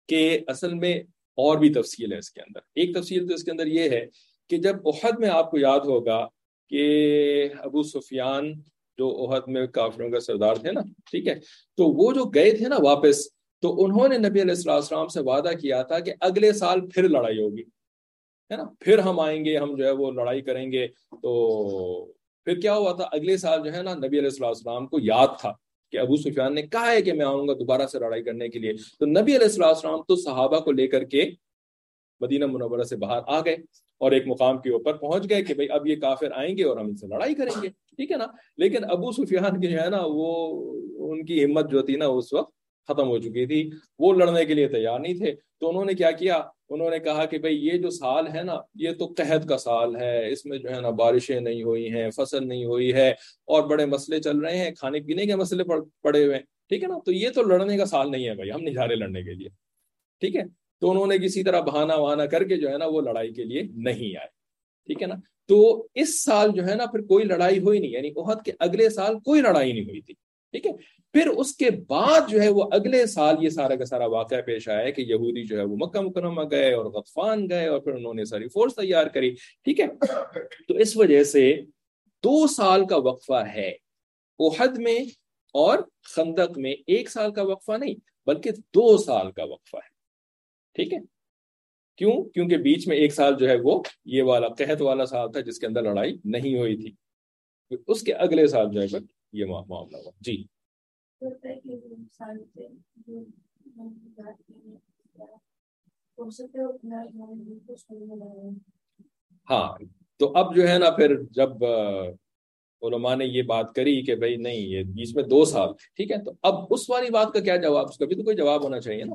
کہ اصل میں اور بھی تفصیل ہے اس کے اندر۔ ایک تفصیل تو اس کے اندر یہ ہے کہ جب احد میں آپ کو یاد ہوگا کہ ابو سفیان جو عہد میں کافروں کا سردار تھے نا، ٹھیک ہے؟ تو وہ جو گئے تھے نا واپس، تو انہوں نے نبی علیہ السلام سے وعدہ کیا تھا کہ اگلے سال پھر لڑائی ہوگی، ہے نا؟ پھر ہم آئیں گے، ہم جو ہے وہ لڑائی کریں گے۔ تو پھر کیا ہوا تھا؟ اگلے سال جو ہے نا نبی علیہ السلام کو یاد تھا کہ ابو سفیان نے کہا ہے کہ میں آؤں گا دوبارہ سے لڑائی کرنے کے لیے۔ تو نبی علیہ السلام تو صحابہ کو لے کر کے مدینہ منورہ سے باہر آ گئے۔ اور ایک مقام کے اوپر پہنچ گئے کہ بھائی اب یہ کافر آئیں گے اور ہم ان سے لڑائی کریں گے۔ ٹھیک ہے نا؟ لیکن ابو سفیان کی جو ہے نا، وہ ان کی ہمت جو تھی نا، اس وقت ختم ہو چکی تھی۔ وہ لڑنے کے لیے تیار نہیں تھے۔ تو انہوں نے کیا کیا؟ انہوں نے کہا کہ بھائی یہ جو سال ہے نا، یہ تو قحط کا سال ہے۔ اس میں جو ہے نا بارشیں نہیں ہوئی ہیں، فصل نہیں ہوئی ہے اور بڑے مسئلے چل رہے ہیں۔ کھانے پینے کے مسئلے پڑے ہوئے ہیں۔ ٹھیک ہے نا؟ تو یہ تو لڑنے کا سال نہیں ہے بھائی ہم نہیں جا رہے لڑنے کے لیے۔ ٹھیک ہے؟ تو انہوں نے کسی طرح بہانا وہانا کر کے جو ہے نا وہ لڑائی کے لیے نہیں آئے۔ ٹھیک ہے نا؟ تو اس سال جو ہے نا پھر کوئی لڑائی ہوئی نہیں یعنی عہد کے اگلے سال کوئی لڑائی نہیں ہوئی تھی۔ ٹھیک ہے؟ پھر اس کے بعد جو ہے وہ اگلے سال یہ سارا کا سارا واقعہ پیش آیا کہ یہودی جو ہے وہ مکہ مکرمہ گئے اور غطفان گئے اور پھر انہوں نے ساری فورس تیار کری۔ ٹھیک ہے؟ تو اس وجہ سے دو سال کا وقفہ ہے۔ عہد میں اور خندق میں ایک سال کا وقفہ نہیں، بلکہ دو سال کا وقفہ ہے۔ ٹھیک ہے؟ کیوں؟ کیونکہ بیچ میں ایک سال جو ہے وہ یہ والا قحط والا سال تھا جس کے اندر لڑائی نہیں ہوئی تھی۔ اس کے اگلے سال جو ہے یہ معاملہ ہوا۔ جی۔ ہاں تو اب جو ہے نا پھر جب علماء نے یہ بات کری کہ بھائی نہیں یہ بیچ میں دو سال ٹھیک ہے؟ تو اب اس والی بات کا کیا جواب؟ اس کا بھی تو کوئی جواب ہونا چاہیے نا۔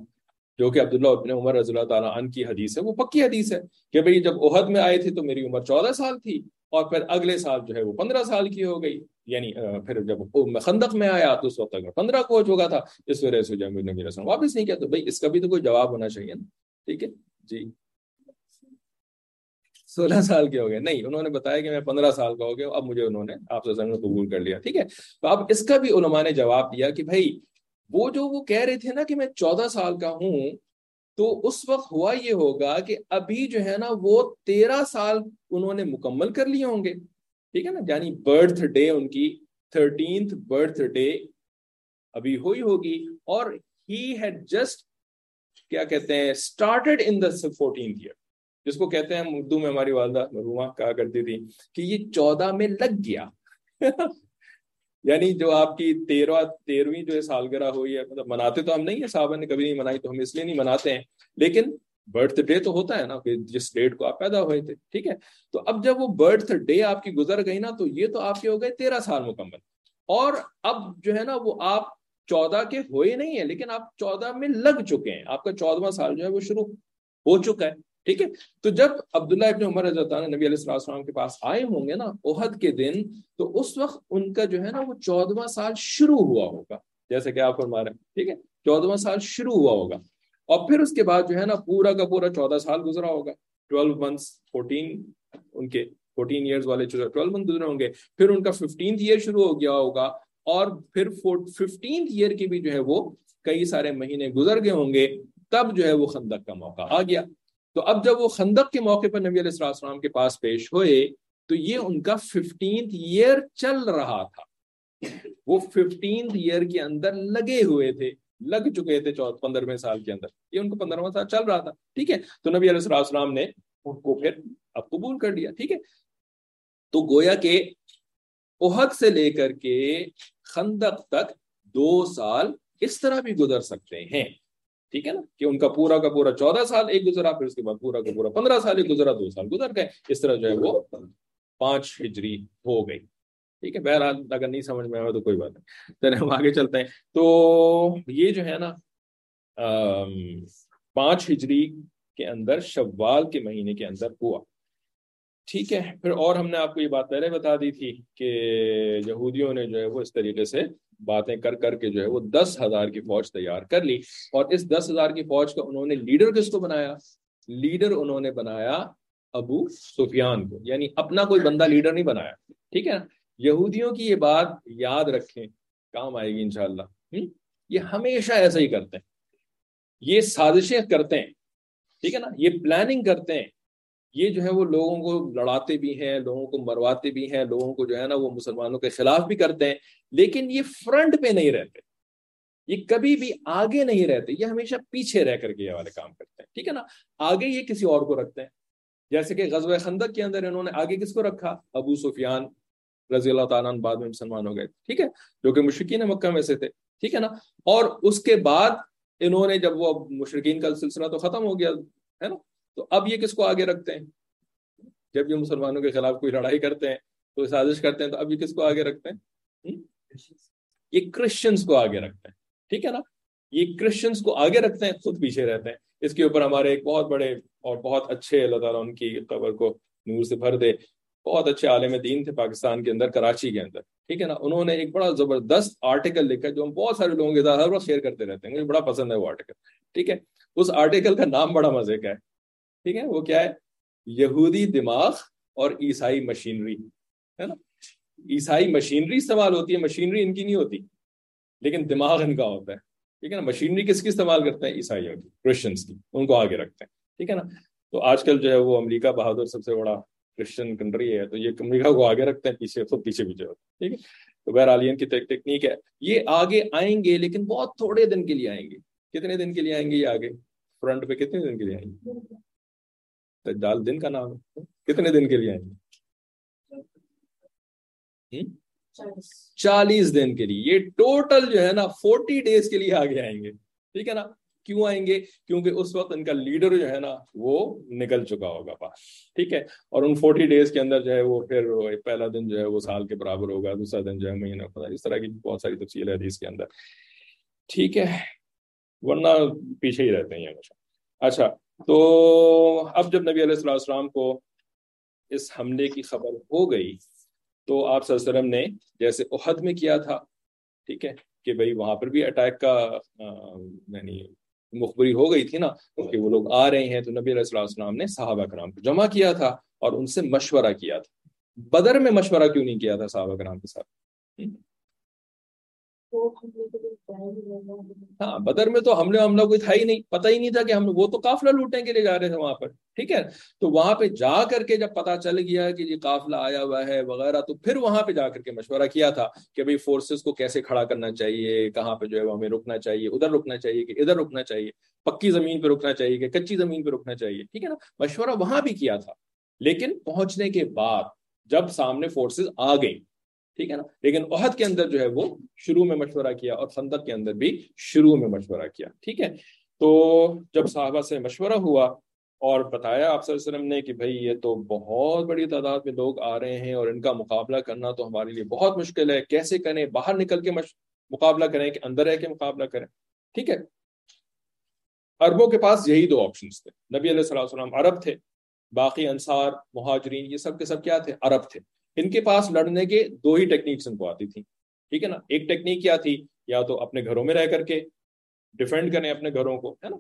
جو کہ عبداللہ ابن عمر رضی اللہ تعالیٰ عنہ کی حدیث ہے، وہ پکی حدیث ہے کہ بھئی جب عہد میں آئے تھے تو میری عمر چودہ سال تھی اور پھر اگلے سال جو ہے وہ پندرہ سال کی ہو گئی۔ یعنی پھر جب خندق میں آیا تو اس وقت اگر پندرہ کو ہو گا تھا، اس وجہ سے جب نبی رسم واپس نہیں کیا۔ تو بھائی، اس کا بھی تو کوئی جواب ہونا چاہیے نا۔ ٹھیک ہے؟ جی۔ سولہ سال کے ہو گئے۔ نہیں، انہوں نے بتایا کہ میں پندرہ سال کا ہو گیا اب مجھے انہوں نے آپ سے قبول کر لیا۔ ٹھیک ہے؟ تو اب اس کا بھی علماء نے جواب دیا کہ بھائی وہ جو وہ کہہ رہے تھے نا کہ میں چودہ سال کا ہوں، تو اس وقت ہوا یہ ہوگا کہ ابھی جو ہے نا وہ تیرہ سال انہوں نے مکمل کر لیے ہوں گے۔ ٹھیک ہے نا؟ یعنی برتھ ڈے ان کی، تھرٹینتھ برتھ ڈے ابھی ہوئی ہوگی۔ اور ہی ہیڈ جسٹ کیا کہتے ہیں started in the fourteenth year جس کو کہتے ہیں اردو میں ہماری والدہ مرحوما کہا کرتی تھی کہ یہ چودہ میں لگ گیا۔ یعنی جو آپ کی تیرہ تیرہویں جو ہے سالگرہ ہوئی ہے مطلب مناتے تو ہم نہیں ہیں صاحبہ نے کبھی نہیں منائی تو ہم اس لیے نہیں مناتے ہیں۔ لیکن برتھ ڈے تو ہوتا ہے نا کہ جس ڈیٹ کو آپ پیدا ہوئے تھے، ٹھیک ہے؟ تو اب جب وہ برتھ ڈے آپ کی گزر گئی نا تو یہ تو آپ کے ہو گئے تیرہ سال مکمل۔ اور اب جو ہے نا وہ آپ چودہ کے ہوئے نہیں ہیں، لیکن آپ چودہ میں لگ چکے ہیں۔ آپ کا چودواں سال جو ہے وہ شروع ہو چکا ہے۔ ٹھیک ہے؟ تو جب عبداللہ ابن عمر رضی اللہ نبی علیہ السلام کے پاس آئے ہوں گے نا عہد کے دن، تو اس وقت ان کا جو ہے نا وہ چودواں سال شروع ہوا ہوگا۔ جیسے کہ آپ فرما رہے ہیں، ٹھیک ہے؟ چودواں سال شروع ہوا ہوگا۔ اور پھر اس کے بعد جو ہے نا پورا کا پورا چودہ سال گزرا ہوگا۔ ٹویلو منتھس، فورٹین، ان کے فورٹین ایئرز والے ٹویلو منتھ گزرے ہوں گے۔ پھر ان کا ففٹینتھ ایئر شروع ہو گیا ہوگا۔ اور پھر ففٹینتھ ایئر کی بھی جو ہے وہ کئی سارے مہینے گزر گئے ہوں گے۔ تب جو ہے وہ خندق کا موقع آ گیا۔ تو اب جب وہ خندق کے موقع پر نبی علیہ السلام کے پاس پیش ہوئے، تو یہ ان کا ففٹینتھ ایئر چل رہا تھا۔ وہ ففٹینتھ ایئر کے اندر لگے ہوئے تھے، لگ چکے تھے پندرہویں سال کے اندر۔ یہ ان کو پندرہواں سال چل رہا تھا، ٹھیک ہے؟ تو نبی علیہ السلام نے ان کو پھر اب قبول کر لیا، ٹھیک ہے؟ تو گویا کہ عہد سے لے کر کے خندق تک دو سال اس طرح بھی گزر سکتے ہیں۔ ٹھیک ہے نا؟ کہ ان کا پورا کا پورا چودہ سال ایک گزرا، پھر اس کے بعد پورا کا پورا پندرہ سال، ایک گزرا، دو سال گزر گئے۔ اس طرح جو ہے وہ پانچ ہجری ہو گئی۔ ٹھیک ہے؟ بہرحال اگر نہیں سمجھ میں آئے تو کوئی بات نہیں۔ چلے ہم آگے چلتے ہیں۔ تو یہ جو ہے نا پانچ ہجری کے اندر، شوال کے مہینے کے اندر ہوا۔ ٹھیک ہے؟ پھر اور ہم نے آپ کو یہ بات پہلے بتا دی تھی کہ یہودیوں نے جو ہے وہ اس طریقے سے باتیں کر کر کے جو ہے وہ دس ہزار کی فوج تیار کر لی اور اس دس ہزار کی فوج کا انہوں نے لیڈر کس کو بنایا؟ لیڈر انہوں نے بنایا ابو سفیان کو یعنی اپنا کوئی بندہ لیڈر نہیں بنایا، ٹھیک ہے یہودیوں کی یہ بات یاد رکھیں، کام آئے گی انشاءاللہ۔ یہ ہمیشہ ایسا ہی کرتے ہیں۔ یہ سازشیں کرتے ہیں، ٹھیک ہے نا؟ یہ پلاننگ کرتے ہیں۔ یہ جو ہے وہ لوگوں کو لڑاتے بھی ہیں، لوگوں کو مرواتے بھی ہیں، لوگوں کو جو ہے نا وہ مسلمانوں کے خلاف بھی کرتے ہیں، لیکن یہ فرنٹ پہ نہیں رہتے۔ یہ کبھی بھی آگے نہیں رہتے، یہ ہمیشہ پیچھے رہ کر کے یہ والے کام کرتے ہیں۔ ٹھیک ہے نا؟ آگے یہ کسی اور کو رکھتے ہیں۔ جیسے کہ غزوہ خندق کے اندر انہوں نے آگے کس کو رکھا؟ ابو سفیان رضی اللہ تعالیٰ بعد میں مسلمان ہو گئے۔ ٹھیک ہے؟ جو کہ مشرقین مکہ میں سے تھے۔ ٹھیک ہے نا؟ اور اس کے بعد انہوں نے جب وہ مشرقین کا سلسلہ تو ختم ہو گیا، ہے نا؟ تو اب یہ کس کو آگے رکھتے ہیں؟ جب یہ مسلمانوں کے خلاف کوئی لڑائی کرتے ہیں، کوئی سازش کرتے ہیں، تو اب یہ کس کو آگے رکھتے ہیں؟ یہ کرسچنس کو آگے رکھتے ہیں۔ ٹھیک ہے نا؟ یہ کرسچنس کو آگے رکھتے ہیں، خود پیچھے رہتے ہیں۔ اس کے اوپر ہمارے ایک بہت بڑے اور بہت اچھے، اللہ تعالیٰ ان کی قبر کو نور سے بھر دے۔ بہت اچھے عالم دین تھے پاکستان کے اندر، کراچی کے اندر۔ ٹھیک ہے نا؟ انہوں نے ایک بڑا زبردست آرٹیکل لکھا، جو ہم بہت سارے لوگوں کے ساتھ ہر وقت شیئر کرتے رہتے ہیں۔ مجھے بڑا پسند ہے وہ آرٹیکل ٹھیک ہے؟ اس آرٹیکل کا نام بڑا مزے کا ہے۔ ٹھیک ہے؟ وہ کیا ہے؟ یہودی دماغ اور عیسائی مشینری، ہے نا؟ عیسائی مشینری استعمال ہوتی ہے، مشینری ان کی نہیں ہوتی، لیکن دماغ ان کا ہوتا ہے، ٹھیک ہے نا؟ مشینری کس کی استعمال کرتے ہیں؟ عیسائیوں کی کرسچنس کی، ان کو آگے رکھتے ہیں، ٹھیک ہے نا؟ تو آج کل جو ہے وہ امریکہ بہادر سب سے بڑا کرسچن کنٹری ہے، تو یہ امریکہ کو آگے رکھتے ہیں، پیچھے، خود پیچھے پیچھے ہوتے ہیں ٹھیک ہے؟ تو بہرحال کی ٹیکنیک ہے، یہ آگے آئیں گے، لیکن بہت تھوڑے دن کے لیے آئیں گے۔ کتنے دن کے لیے آئیں گے یہ آگے؟ فرنٹ پہ کتنے دن کے لیے آئیں گے؟ دال دن کا نام ہے۔ کتنے دن کے لیے آئیں گے؟ چالیس۔ دن کے لیے۔ یہ ٹوٹل جو ہے نا فورٹی ڈیز کے لیے آگے آئیں گے۔ ٹھیک ہے نا؟ کیوں آئیں گے؟ کیونکہ اس وقت ان کا لیڈر جو ہے نا وہ نکل چکا ہوگا پاس۔ ٹھیک ہے؟ اور ان فورٹی ڈیز کے اندر جو ہے وہ پھر پہلا دن جو ہے وہ سال کے برابر ہوگا دوسرا دن جو ہے مہینہ پتا اس طرح کی بہت ساری تفصیل ہے حدیث کے اندر۔ ٹھیک ہے؟ ورنہ پیچھے ہی رہتے ہیں ہمیشہ۔ اچھا تو اب جب نبی علیہ السلام کو اس حملے کی خبر ہو گئی، تو آپ صلی اللہ علیہ وسلم نے جیسے احد میں کیا تھا، ٹھیک ہے، کہ بھائی وہاں پر بھی اٹیک کا یعنی مخبری ہو گئی تھی نا، کہ وہ لوگ آ رہے ہیں، تو نبی علیہ السلام نے صحابہ کرام کو جمع کیا تھا اور ان سے مشورہ کیا تھا۔ بدر میں مشورہ کیوں نہیں کیا تھا صحابہ کرام کے ساتھ؟ ہاں بدر میں تو حملے حملہ کوئی تھا ہی نہیں، پتہ ہی نہیں تھا کہ ہم وہ تو قافلہ لوٹنے کے لیے جا رہے تھے وہاں پر، ٹھیک ہے؟ تو وہاں پہ جا کر کے جب پتا چل گیا کہ یہ قافلہ آیا ہوا ہے وغیرہ، تو پھر وہاں پہ جا کر کے مشورہ کیا تھا کہ بھائی فورسز کو کیسے کھڑا کرنا چاہیے، کہاں پہ جو ہے وہ ہمیں رکنا چاہیے، ادھر رکنا چاہیے کہ ادھر رکنا چاہیے، پکی زمین پہ رکنا چاہیے کہ کچی زمین پہ رکنا چاہیے، ٹھیک ہے نا؟ مشورہ وہاں بھی کیا تھا، لیکن پہنچنے کے بعد جب سامنے فورسز آ گئی ٹھیک ہے نا؟ لیکن عہد کے اندر جو ہے وہ شروع میں مشورہ کیا اور خندق کے اندر بھی شروع میں مشورہ کیا، ٹھیک ہے؟ تو جب صحابہ سے مشورہ ہوا اور بتایا آپ صلی اللہ علیہ وسلم نے کہ بھائی یہ تو بہت بڑی تعداد میں لوگ آ رہے ہیں اور ان کا مقابلہ کرنا تو ہمارے لیے بہت مشکل ہے، کیسے کریں؟ باہر نکل کے مقابلہ کریں کہ اندر رہ کے مقابلہ کریں، ٹھیک ہے؟ عربوں کے پاس یہی دو آپشنس تھے، نبی علیہ السلام عرب تھے، باقی انصار، مہاجرین، یہ سب کے سب کیا تھے؟ عرب تھے۔ ان کے پاس لڑنے کے دو ہی ٹیکنیکس ان کو آتی تھی ٹھیک ہے نا؟ ایک ٹیکنیک کیا تھی؟ یا تو اپنے گھروں میں رہ کر کے ڈیفینڈ کریں اپنے گھروں کو، ہے نا؟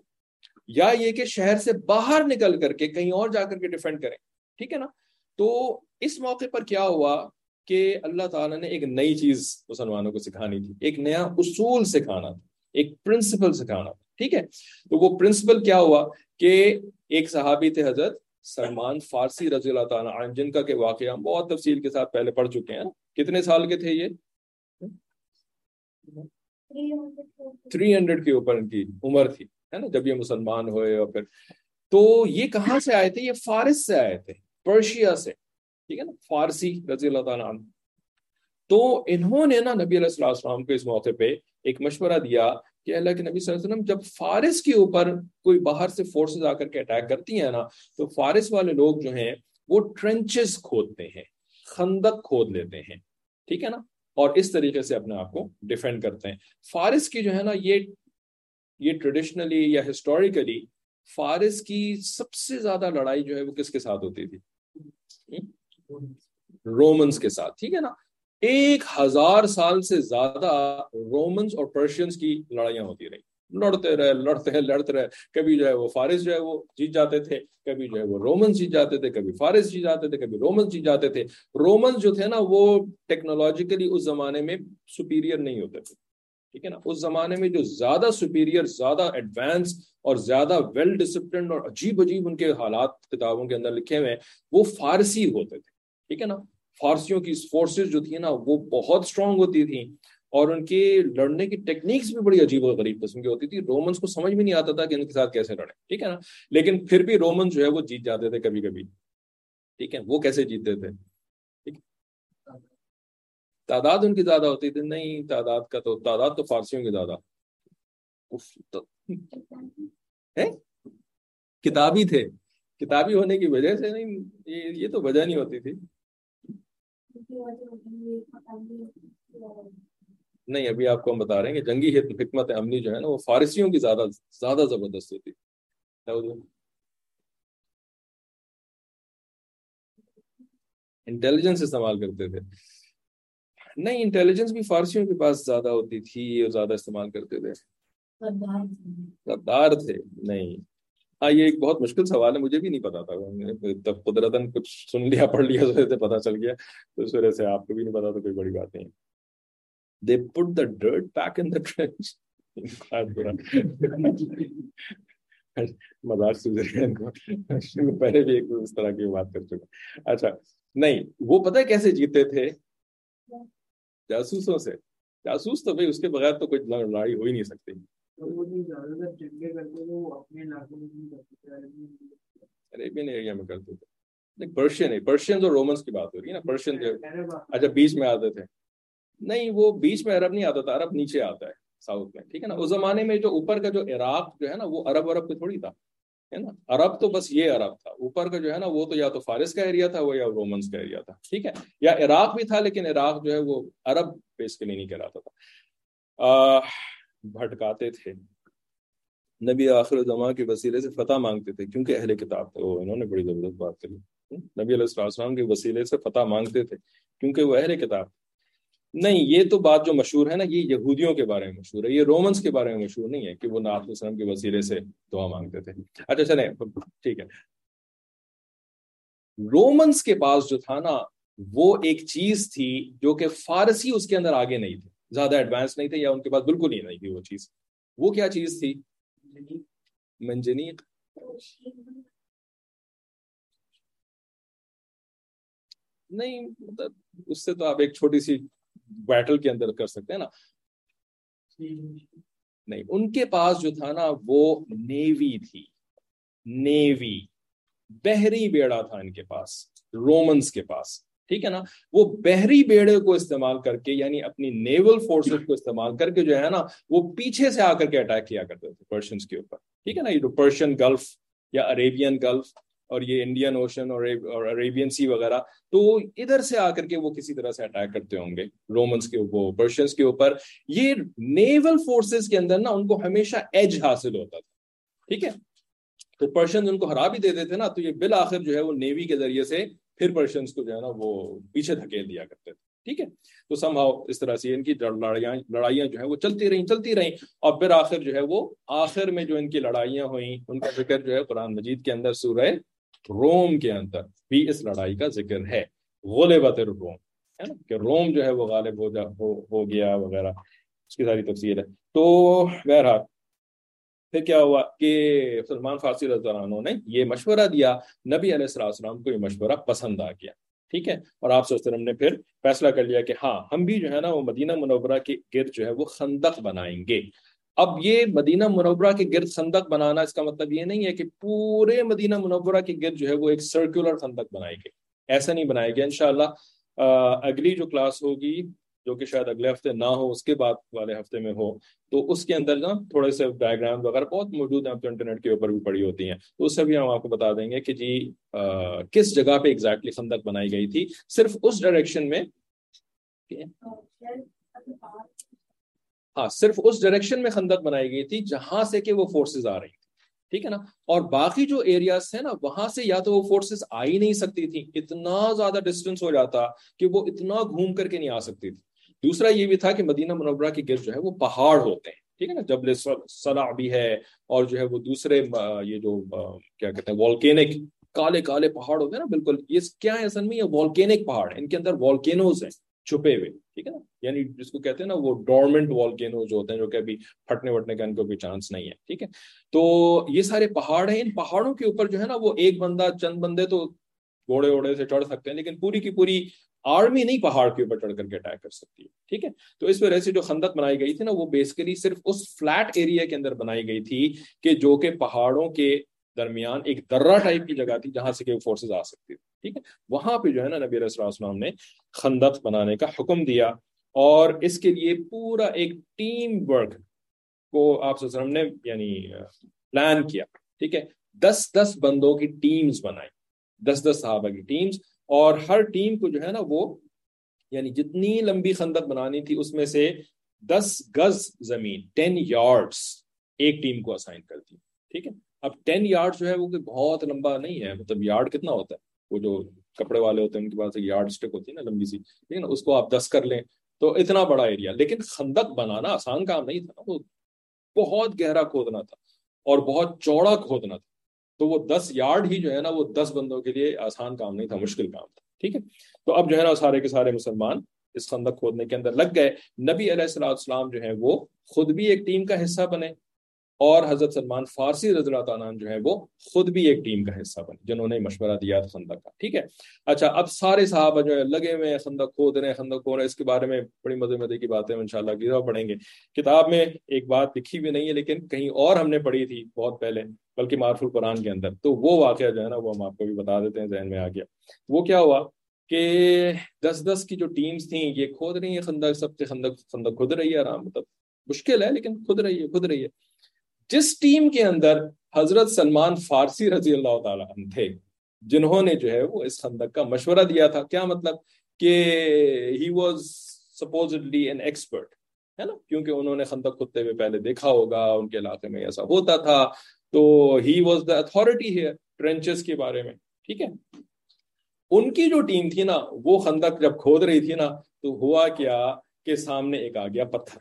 یا یہ کہ شہر سے باہر نکل کر کے کہیں اور جا کر کے ڈیفینڈ کریں۔ ٹھیک ہے نا؟ تو اس موقع پر کیا ہوا کہ اللہ تعالیٰ نے ایک نئی چیز مسلمانوں کو سکھانی تھی۔ ایک نیا اصول سکھانا تھا۔ ایک پرنسپل سکھانا تھا۔ ٹھیک ہے؟ تو وہ پرنسپل کیا ہوا کہ ایک صحابی تھے حضرت سلمان فارسی رضی اللہ تعالیٰ عنہ، جن کا کہ واقعہ ہم بہت تفصیل کے ساتھ پہلے پڑھ چکے ہیں۔ کتنے سال کے تھے یہ؟ تھری ہنڈریڈ کے اوپر ان کی عمر تھی، ہے نا؟ جب یہ مسلمان ہوئے اور پھر۔ تو یہ کہاں سے آئے تھے؟ یہ فارس سے آئے تھے، پرشیا سے، ٹھیک ہے نا؟ فارسی رضی اللہ تعالیٰ عنہ۔ تو انہوں نے نا نبی علیہ السلام کو اس موقع پہ ایک مشورہ دیا کہ اللہ کے نبی صلی اللہ علیہ وسلم جب فارس کے اوپر کوئی باہر سے فورسز آ کر کے اٹیک کرتی ہیں نا، تو فارس والے لوگ جو ہیں، وہ ٹرنچز کھودتے ہیں، خندق کھود لیتے ہیں، ٹھیک ہے نا؟ اور اس طریقے سے اپنے آپ کو ڈیفینڈ کرتے ہیں۔ فارس کی جو ہے نا، یہ یہ ٹریڈیشنلی یا ہسٹوریکلی فارس کی سب سے زیادہ لڑائی جو ہے، وہ کس کے ساتھ ہوتی تھی؟ رومنس کے ساتھ، ٹھیک ہے نا؟ ایک ہزار سال سے زیادہ رومنس اور پرشینس کی لڑائیاں ہوتی رہی۔ لڑتے رہے لڑتے رہے لڑتے رہے۔ کبھی جو ہے وہ فارس جو ہے وہ جیت جاتے تھے، کبھی جو ہے وہ رومنس جیت جاتے تھے، کبھی فارس جیت جاتے تھے، کبھی رومنس جیت جاتے تھے۔ رومنس جو تھے نا، وہ ٹیکنالوجیکلی اس زمانے میں سپیریئر نہیں ہوتے تھے۔ ٹھیک ہے نا؟ اس زمانے میں جو زیادہ سپیریئر زیادہ ایڈوانس اور زیادہ ویل ڈسپلنڈ اور عجیب عجیب ان کے حالات کتابوں کے اندر لکھے ہوئے ہیں، وہ فارسی ہوتے تھے۔ ٹھیک ہے نا؟ فارسیوں کی فورسز جو تھی نا، وہ بہت اسٹرانگ ہوتی تھیں۔ اور ان کے لڑنے کی ٹیکنیکس بھی بڑی عجیب و غریب قسم کی ہوتی تھی رومنس کو سمجھ بھی نہیں آتا تھا کہ ان کے ساتھ کیسے لڑے ٹھیک ہے نا؟ لیکن پھر بھی رومنس جو ہے وہ جیت جاتے تھے کبھی کبھی ٹھیک ہے؟ وہ کیسے جیتتے تھے؟ تعداد ان کی زیادہ ہوتی تھی۔ نہیں، تعداد کا تو، تعداد تو فارسیوں کی زیادہ۔ کتابی تھے۔ کتابی ہونے کی وجہ سے نہیں یہ تو وجہ نہیں ہوتی تھی۔ نہیں، ابھی آپ کو ہم بتا رہے ہیں کہ جنگی حکمت امنی جو ہے نا، وہ فارسیوں کی زیادہ زیادہ زبردست ہوتی انٹیلیجنس استعمال کرتے تھے۔ نہیں انٹیلیجنس بھی فارسیوں کے پاس زیادہ ہوتی تھی اور زیادہ استعمال کرتے تھے۔ غدار تھے۔ نہیں۔ ہاں یہ ایک بہت مشکل سوال ہے، مجھے بھی نہیں پتا تھا۔ قدرت کچھ سن لیا، پڑھ لیا تو پتا چل گیا، تو اس وجہ سے آپ کو بھی نہیں پتا، تو کوئی بڑی بات نہیں۔ دے پٹ دا ڈرٹ بیک ان ٹرینچ مزاق سے پہلے بھی ایک اس طرح کی بات کر چکا۔ اچھا نہیں، وہ پتہ کیسے جیتے تھے؟ جاسوسوں سے۔ جاسوس تو بھائی، اس کے بغیر تو کوئی لڑائی ہو ہی نہیں سکتی۔ عربین ایریا میں کرتے تھے پرشین پرشین اور رومنس کی بات ہو رہی ہے نا۔ پرشین اچھا بیچ میں آتے تھے۔ نہیں وہ بیچ میں عرب نہیں آتا تھا عرب نیچے آتا ہے ساؤتھ میں ٹھیک ہے نا۔ اس زمانے میں جو اوپر کا جو عراق جو ہے نا وہ عرب عرب پہ تھوڑی تھا ہے نا۔ عرب تو بس یہ عرب تھا۔ اوپر کا جو ہے نا وہ تو یا تو فارس کا ایریا تھا وہ یا رومنس کا ایریا تھا ٹھیک ہے۔ یا عراق بھی تھا لیکن عراق جو ہے وہ عرب بیس کے لیے نہیں کہلاتا تھا۔ بھٹکاتے تھے۔ نبی آخر زماں کے وسیلے سے فتح مانگتے تھے، کیونکہ اہل کتاب تھے۔ وہ انہوں نے بڑی زبردست بات کری۔ نبی علیہ السلام کے وسیلے سے فتح مانگتے تھے، کیونکہ وہ اہل کتاب نہیں، یہ تو بات جو مشہور ہے نا، یہ یہودیوں کے بارے میں مشہور ہے، یہ رومنس کے بارے میں مشہور نہیں ہے کہ وہ نعت السلام کے وسیلے سے دعا مانگتے تھے۔ اچھا چلیں، ٹھیک ہے۔ رومنس کے پاس جو تھا نا، وہ ایک چیز تھی جو کہ فارسی اس کے اندر آگے نہیں تھے زیادہ ایڈوانس نہیں تھے یا ان کے پاس بالکل ہی نہیں تھی وہ چیز۔ وہ کیا چیز تھی؟ منجنی۔ نہیں مطلب اس سے تو آپ ایک چھوٹی سی بیٹل کے اندر کر سکتے ہیں نا۔ نہیں، ان کے پاس جو تھا نا، وہ نیوی تھی۔ نیوی بحری بیڑا تھا ان کے پاس رومنس کے پاس۔ ٹھیک ہے نا؟ وہ بحری بیڑے کو استعمال کر کے یعنی اپنی نیول فورسز کو استعمال کر کے جو ہے نا، وہ پیچھے سے آ کر کے اٹیک کیا کرتے تھے پرشنس کے اوپر۔ ٹھیک ہے نا؟ یہ جو پرشین گلف یا عریبین گلف اور یہ انڈین اوشن اور عریبین سی وغیرہ، تو ادھر سے آ کر کے وہ کسی طرح سے اٹیک کرتے ہوں گے رومنس کے اوپر پرشنس کے اوپر۔ یہ نیول فورسز کے اندر نا، ان کو ہمیشہ ایج حاصل ہوتا تھا۔ ٹھیک ہے؟ تو پرشنز ان کو ہرا بھی دیتے تھے نا، تو یہ بالآخر جو ہے وہ نیوی کے ذریعے سے پھر پرشنز کو جو ہے نا وہ پیچھے دھکیل دیا کرتے تھے۔ ٹھیک ہے؟ تو سم ہاؤ اس طرح سے ان کی لڑائیاں لڑائیاں جو ہے وہ چلتی رہیں چلتی رہیں۔ اور پھر آخر جو ہے وہ آخر میں جو ان کی لڑائیاں ہوئیں ان کا ذکر جو ہے قرآن مجید کے اندر سورہ روم کے اندر بھی اس لڑائی کا ذکر ہے۔ غلبت الروم ہے نا؟ کہ روم جو ہے وہ غالب ہو جا ہو, ہو گیا وغیرہ۔ اس کی ساری تفصیل ہے۔ تو بہرحال پھر کیا ہوا کہ سلمان فارسی رضی اللہ عنہ نے یہ مشورہ دیا، نبی علیہ السلام کو یہ مشورہ پسند آ گیا، ٹھیک ہے؟ اور آپ سے وسلم نے پھر فیصلہ کر لیا کہ ہاں ہم بھی جو ہے نا وہ مدینہ منورہ کے گرد جو ہے وہ خندق بنائیں گے۔ اب یہ مدینہ منورہ کے گرد خندق بنانا اس کا مطلب یہ نہیں ہے کہ پورے مدینہ منورہ کے گرد جو ہے وہ ایک سرکولر خندق بنائے گے ایسا نہیں بنائے گا انشاءاللہ اگلی جو کلاس ہوگی جو کہ شاید اگلے ہفتے نہ ہو، اس کے بعد والے ہفتے میں ہو۔ تو اس کے اندر نا تھوڑے سے ڈائگرام وغیرہ بہت موجود ہیں، آپ تو انٹرنیٹ کے اوپر بھی پڑی ہوتی ہیں۔ تو اس سے بھی ہم آپ کو بتا دیں گے کہ جی کس جگہ پہ ایگزیکٹلی خندق بنائی گئی تھی۔ صرف اس ڈائریکشن میں ہاں صرف اس ڈائریکشن میں خندق بنائی گئی تھی جہاں سے کہ وہ فورسز آ رہی تھی۔ ٹھیک ہے نا؟ اور باقی جو ایریاز ہیں نا، وہاں سے یا تو وہ فورسز آ ہی نہیں سکتی تھی۔ اتنا زیادہ ڈسٹینس ہو جاتا کہ وہ اتنا گھوم کر کے نہیں آ سکتی تھی۔ دوسرا یہ بھی تھا کہ مدینہ منورہ کے گرد جو ہے وہ پہاڑ ہوتے ہیں، ٹھیک ہے نا؟ جبل صلاح بھی ہے اور جو ہے وہ دوسرے یہ جو کیا کہتے ہیں والکینک کالے کالے پہاڑ ہوتے ہیں نا، بالکل۔ یہ کیا ہے اصل میں؟ یہ والکینک پہاڑ ان کے اندر والکینوز ہیں چھپے ہوئے، ٹھیک ہے نا؟ یعنی جس کو کہتے ہیں نا، وہ ڈورمنٹ والکینوز جو ہوتے ہیں، جو کہ ابھی پھٹنے وٹنے کا ان کو کوئی چانس نہیں ہے، ٹھیک ہے؟ تو یہ سارے پہاڑ ہیں۔ ان پہاڑوں کے اوپر جو ہے نا، وہ ایک بندہ، چند بندے تو گھوڑے ووڑے سے چڑھ سکتے ہیں، لیکن پوری کی پوری آرمی نہیں پہاڑ کے اوپر چڑھ کر کے اٹیک کر سکتی ہے، ٹھیک ہے؟ تو اس وجہ سے جو خندق بنائی گئی تھی نا، وہ بیسکلی صرف اس فلیٹ ایریا کے اندر بنائی گئی تھی کہ جو کہ پہاڑوں کے درمیان ایک درہ ٹائپ کی جگہ تھی جہاں سے کہ فورسز آ سکتی تھی، ٹھیک ہے؟ وہاں پہ جو ہے نا نبی علیہ السلام نے خندق بنانے کا حکم دیا اور اس کے لیے پورا ایک ٹیم ورک کو آپ نے یعنی پلان کیا، ٹھیک ہے؟ دس دس بندوں کی ٹیمز بنائی، دس دس صحابہ کی ٹیمز اور ہر ٹیم کو جو ہے نا وہ یعنی جتنی لمبی خندق بنانی تھی اس میں سے دس گز زمین ٹین یارڈس ایک ٹیم کو اسائن کر دی ٹھیک ہے؟ اب ٹین یارڈ جو ہے وہ بہت لمبا نہیں ہے مطلب یارڈ کتنا ہوتا ہے؟ وہ جو کپڑے والے ہوتے ہیں، ان کے پاس یارڈ اسٹک ہوتی ہے نا لمبی سی ٹھیک ہے نا اس کو آپ دس کر لیں تو اتنا بڑا ایریا لیکن خندق بنانا آسان کام نہیں تھا نا، وہ بہت گہرا کھودنا تھا اور بہت چوڑا کھودنا تھا۔ تو وہ دس یارڈ ہی جو ہے نا وہ دس بندوں کے لیے آسان کام نہیں تھا، مشکل کام تھا، ٹھیک ہے؟ تو اب جو ہے نا سارے کے سارے مسلمان اس خندق کھودنے کے اندر لگ گئے۔ نبی علیہ السلام السلام جو ہے وہ خود بھی ایک ٹیم کا حصہ بنے۔ اور حضرت سلمان فارسی رضی اللہ تعالیٰ جو ہے وہ خود بھی ایک ٹیم کا حصہ بنے، جنہوں نے مشورہ دیا تھا خندق کا، ٹھیک ہے؟ اچھا اب سارے صحابہ جو ہے لگے ہوئے ہیں، خندق کھود رہے ہیں، خندق کھود رہے ہیں، اس کے بارے میں بڑی مزے مزے کی باتیں ان شاء اللہ کی پڑھیں گے۔ کتاب میں ایک بات لکھی بھی نہیں ہے، لیکن کہیں اور ہم نے پڑھی تھی بہت پہلے، بلکہ معرف القرآن کے اندر۔ تو وہ واقعہ جو ہے نا، وہ ہم آپ کو بھی بتا دیتے ہیں، ذہن میں آ گیا۔ وہ کیا ہوا کہ دس دس کی جو ٹیمز تھیں، یہ کھود رہی ہیں خندق، سب سے خندق خندق کھود رہی ہے، آرام مطلب مشکل ہے، لیکن خود رہی ہے خود رہی ہے۔ جس ٹیم کے اندر حضرت سلمان فارسی رضی اللہ تعالیٰ عنہ تھے، جنہوں نے جو ہے وہ اس خندق کا مشورہ دیا تھا۔ کیا مطلب؟ کہ he was supposedly an expert ہے نا؟ کیونکہ انہوں نے خندق خطے میں پہلے دیکھا ہوگا، ان کے علاقے میں ایسا ہوتا تھا۔ تو ہی واز دا اتھارٹی ہے ٹرینچز کے بارے میں، ٹھیک ہے؟ ان کی جو ٹیم تھی نا، وہ خندق جب کھود رہی تھی نا، تو ہوا کیا کہ سامنے ایک آ گیا پتھر۔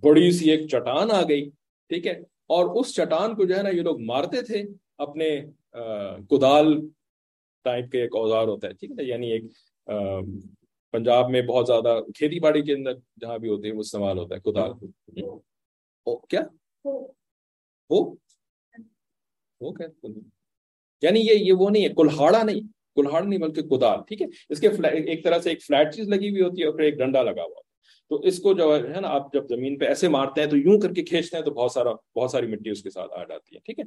بڑی سی ایک چٹان آ گئی، ٹھیک ہے؟ اور اس چٹان کو جو ہے نا، یہ لوگ مارتے تھے اپنے کدال ٹائپ کے ایک اوزار ہوتا ہے، ٹھیک ہے یعنی ایک پنجاب میں بہت زیادہ کھیتی باڑی کے اندر جہاں بھی ہوتے ہیں، وہ استعمال ہوتا ہے، کدال۔ کیا؟ یعنی یہ یہ وہ نہیں ہے، کلہاڑا نہیں کلہاڑ نہیں بلکہ کدال، ٹھیک ہے؟ اس کے ایک طرح سے ایک فلیٹ چیز لگی ہوئی ہوتی ہے اور پھر ایک ڈنڈا لگا ہوا تو اس کو جو ہے نا، آپ جب زمین پہ ایسے مارتے ہیں تو یوں کر کے کھینچتے ہیں تو بہت سارا، بہت ساری مٹی اس کے ساتھ آ جاتی ہے، ٹھیک ہے؟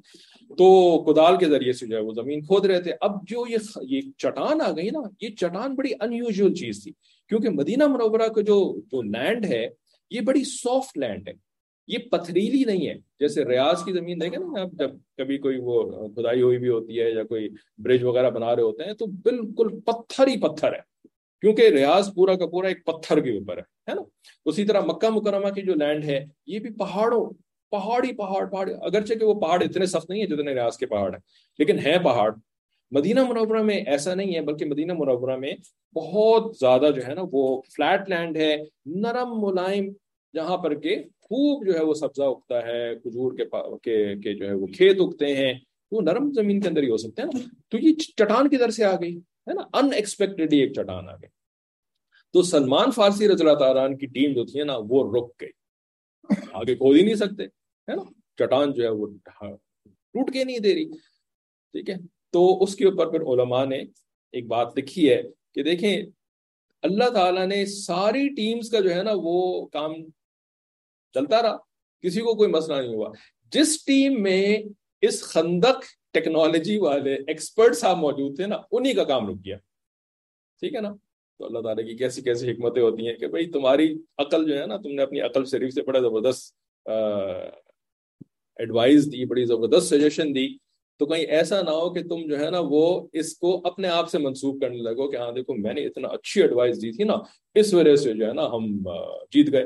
تو کدال کے ذریعے سے جو ہے وہ زمین کھود رہے تھے۔ اب جو یہ یہ چٹان آ گئی نا، یہ چٹان بڑی ان یوزل چیز تھی، کیونکہ مدینہ منورہ کا جو جو لینڈ ہے، یہ بڑی سافٹ لینڈ ہے۔ یہ پتھریلی نہیں ہے، جیسے ریاض کی زمین دیکھیں نا آپ، جب کبھی کوئی وہ کھدائی ہوئی بھی ہوتی ہے یا کوئی برج وغیرہ بنا رہے ہوتے ہیں تو بالکل پتھر ہی پتھر ہے۔ کیونکہ ریاض پورا کا پورا ایک پتھر کے اوپر ہے نا؟ اسی طرح مکہ مکرمہ کی جو لینڈ ہے، یہ بھی پہاڑوں، پہاڑی پہاڑ پہاڑ اگرچہ کہ وہ پہاڑ اتنے سخت نہیں ہیں جتنے ریاض کے پہاڑ ہیں، لیکن ہیں پہاڑ۔ مدینہ منورہ میں ایسا نہیں ہے، بلکہ مدینہ منورہ میں بہت زیادہ جو ہے نا وہ فلیٹ لینڈ ہے، نرم ملائم، جہاں پر کہ خوب جو ہے وہ سبزہ اگتا ہے، کھجور کے جو ہے وہ کھیت اگتے ہیں۔ وہ نرم زمین کے اندر ہی ہو سکتے ہیں نا۔ تو یہ چٹان کی در سے آ گئی؟ ہے نا ان ایکسپیکٹڈ ایک چٹان آ گئی۔ تو سلمان فارسی رضی اللہ تعالیٰ کی ٹیم جو تھی نا، وہ رک گئی۔ آگے کھود ہی نہیں سکتے، ہے نا؟ چٹان جو ہے وہ ٹوٹ کے نہیں دے رہی۔ ٹھیک ہے؟ تو اس کے اوپر پھر علماء نے ایک بات لکھی ہے کہ دیکھیں، اللہ تعالیٰ نے ساری ٹیمز کا جو ہے نا، وہ کام چلتا رہا، کسی کو کوئی مسئلہ نہیں ہوا۔ جس ٹیم میں اس خندق ٹیکنالوجی والے ایکسپرٹ صاحب موجود تھے نا، انہی کا کام رک گیا۔ ٹھیک ہے نا؟ تو اللہ تعالیٰ کی کیسی کیسی حکمتیں ہوتی ہیں کہ بھائی تمہاری عقل جو ہے نا، تم نے اپنی عقل شریف سے بڑا زبردست ایڈوائز دی، بڑی زبردست سجیشن دی۔ تو کہیں ایسا نہ ہو کہ تم جو ہے نا، وہ اس کو اپنے آپ سے منسوخ کرنے لگو کہ ہاں دیکھو، میں نے اتنا اچھی ایڈوائز دی تھی نا، اس وجہ سے جو ہے نا ہم جیت گئے۔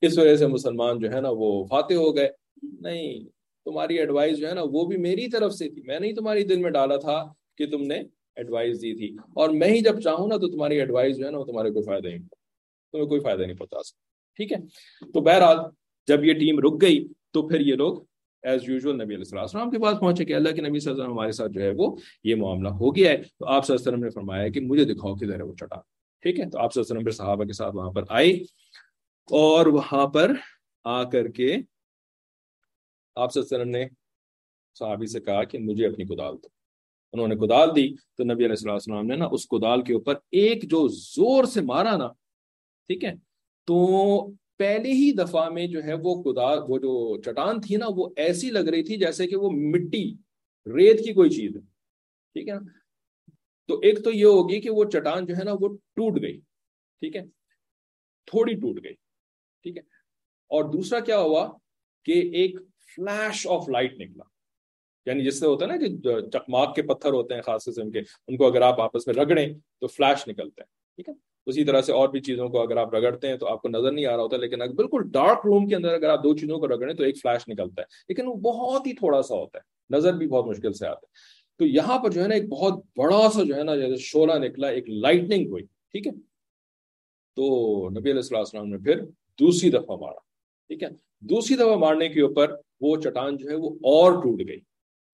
اس وجہ سے مسلمان جو ہے نا، وہ فاتح ہو گئے۔ نہیں تمہاری ایڈوائز جو ہے نا وہ بھی میری طرف سے تھی۔ میں نے ہی تمہاری دل میں ڈالا تھا کہ تم نے ایڈوائز دی تھی۔ اور میں ہی جب چاہوں نا تو تمہاری ایڈوائز جو ہے نا وہ تمہارے کوئی فائدہ نہیں، تمہیں کوئی فائدہ نہیں پہنچا سکتا۔ ٹھیک ہے؟ تو بہرحال جب یہ ٹیم رک گئی تو پھر یہ لوگ ایز یوزول نبی علیہ السلام کے پاس پہنچے کہ اللہ کے نبی صلی اللہ علیہ وسلم ہمارے ساتھ جو ہے وہ یہ معاملہ ہو گیا ہے۔ تو آپ صلی اللہ علیہ وسلم نے فرمایا کہ مجھے دکھاؤ کدھر ہے وہ چٹا ٹھیک ہے؟ تو آپ صلی اللہ علیہ وسلم پھر صحابہ کے ساتھ وہاں پر آئے اور وہاں پر آ کر کے آپ صلی اللہ علیہ وسلم نے صحابی سے کہا کہ مجھے اپنی کدال دو۔ انہوں نے کدال دی تو نبی علیہ السلام السلام نے نا اس کدال کے اوپر ایک جو زور سے مارا نا، ٹھیک ہے؟ تو پہلی ہی دفعہ میں جو ہے وہ کدال، وہ جو چٹان تھی نا، وہ ایسی لگ رہی تھی جیسے کہ وہ مٹی، ریت کی کوئی چیز ہے۔ ٹھیک ہے؟ نا تو ایک تو یہ ہوگی کہ وہ چٹان جو ہے نا، وہ ٹوٹ گئی۔ ٹھیک ہے؟ تھوڑی ٹوٹ گئی۔ ٹھیک ہے؟ اور دوسرا کیا ہوا کہ ایک فلیش آف لائٹ نکلا۔ یعنی جس سے ہوتا ہے نا کہ چکماک کے پتھر ہوتے ہیں خاص قسم کے، ان کو اگر آپ آپس میں رگڑیں تو فلیش نکلتے ہیں، ٹھیک ہے؟ اسی طرح سے اور بھی چیزوں کو اگر آپ رگڑتے ہیں تو آپ کو نظر نہیں آ رہا ہوتا، لیکن اگر بالکل ڈارک روم کے اندر اگر آپ دو چیزوں کو رگڑیں تو ایک فلیش نکلتا ہے۔ لیکن وہ بہت ہی تھوڑا سا ہوتا ہے، نظر بھی بہت مشکل سے آتا ہے۔ تو یہاں پر جو ہے نا ایک بہت بڑا سا جو ہے نا جیسے شولہ نکلا، ایک لائٹنگ ہوئی ٹھیک ہے؟ تو نبی علیہ السلام نے پھر دوسری دفعہ مارا۔ ٹھیک ہے؟ دوسری دفعہ مارنے کے اوپر وہ چٹان جو ہے وہ اور ٹوٹ گئی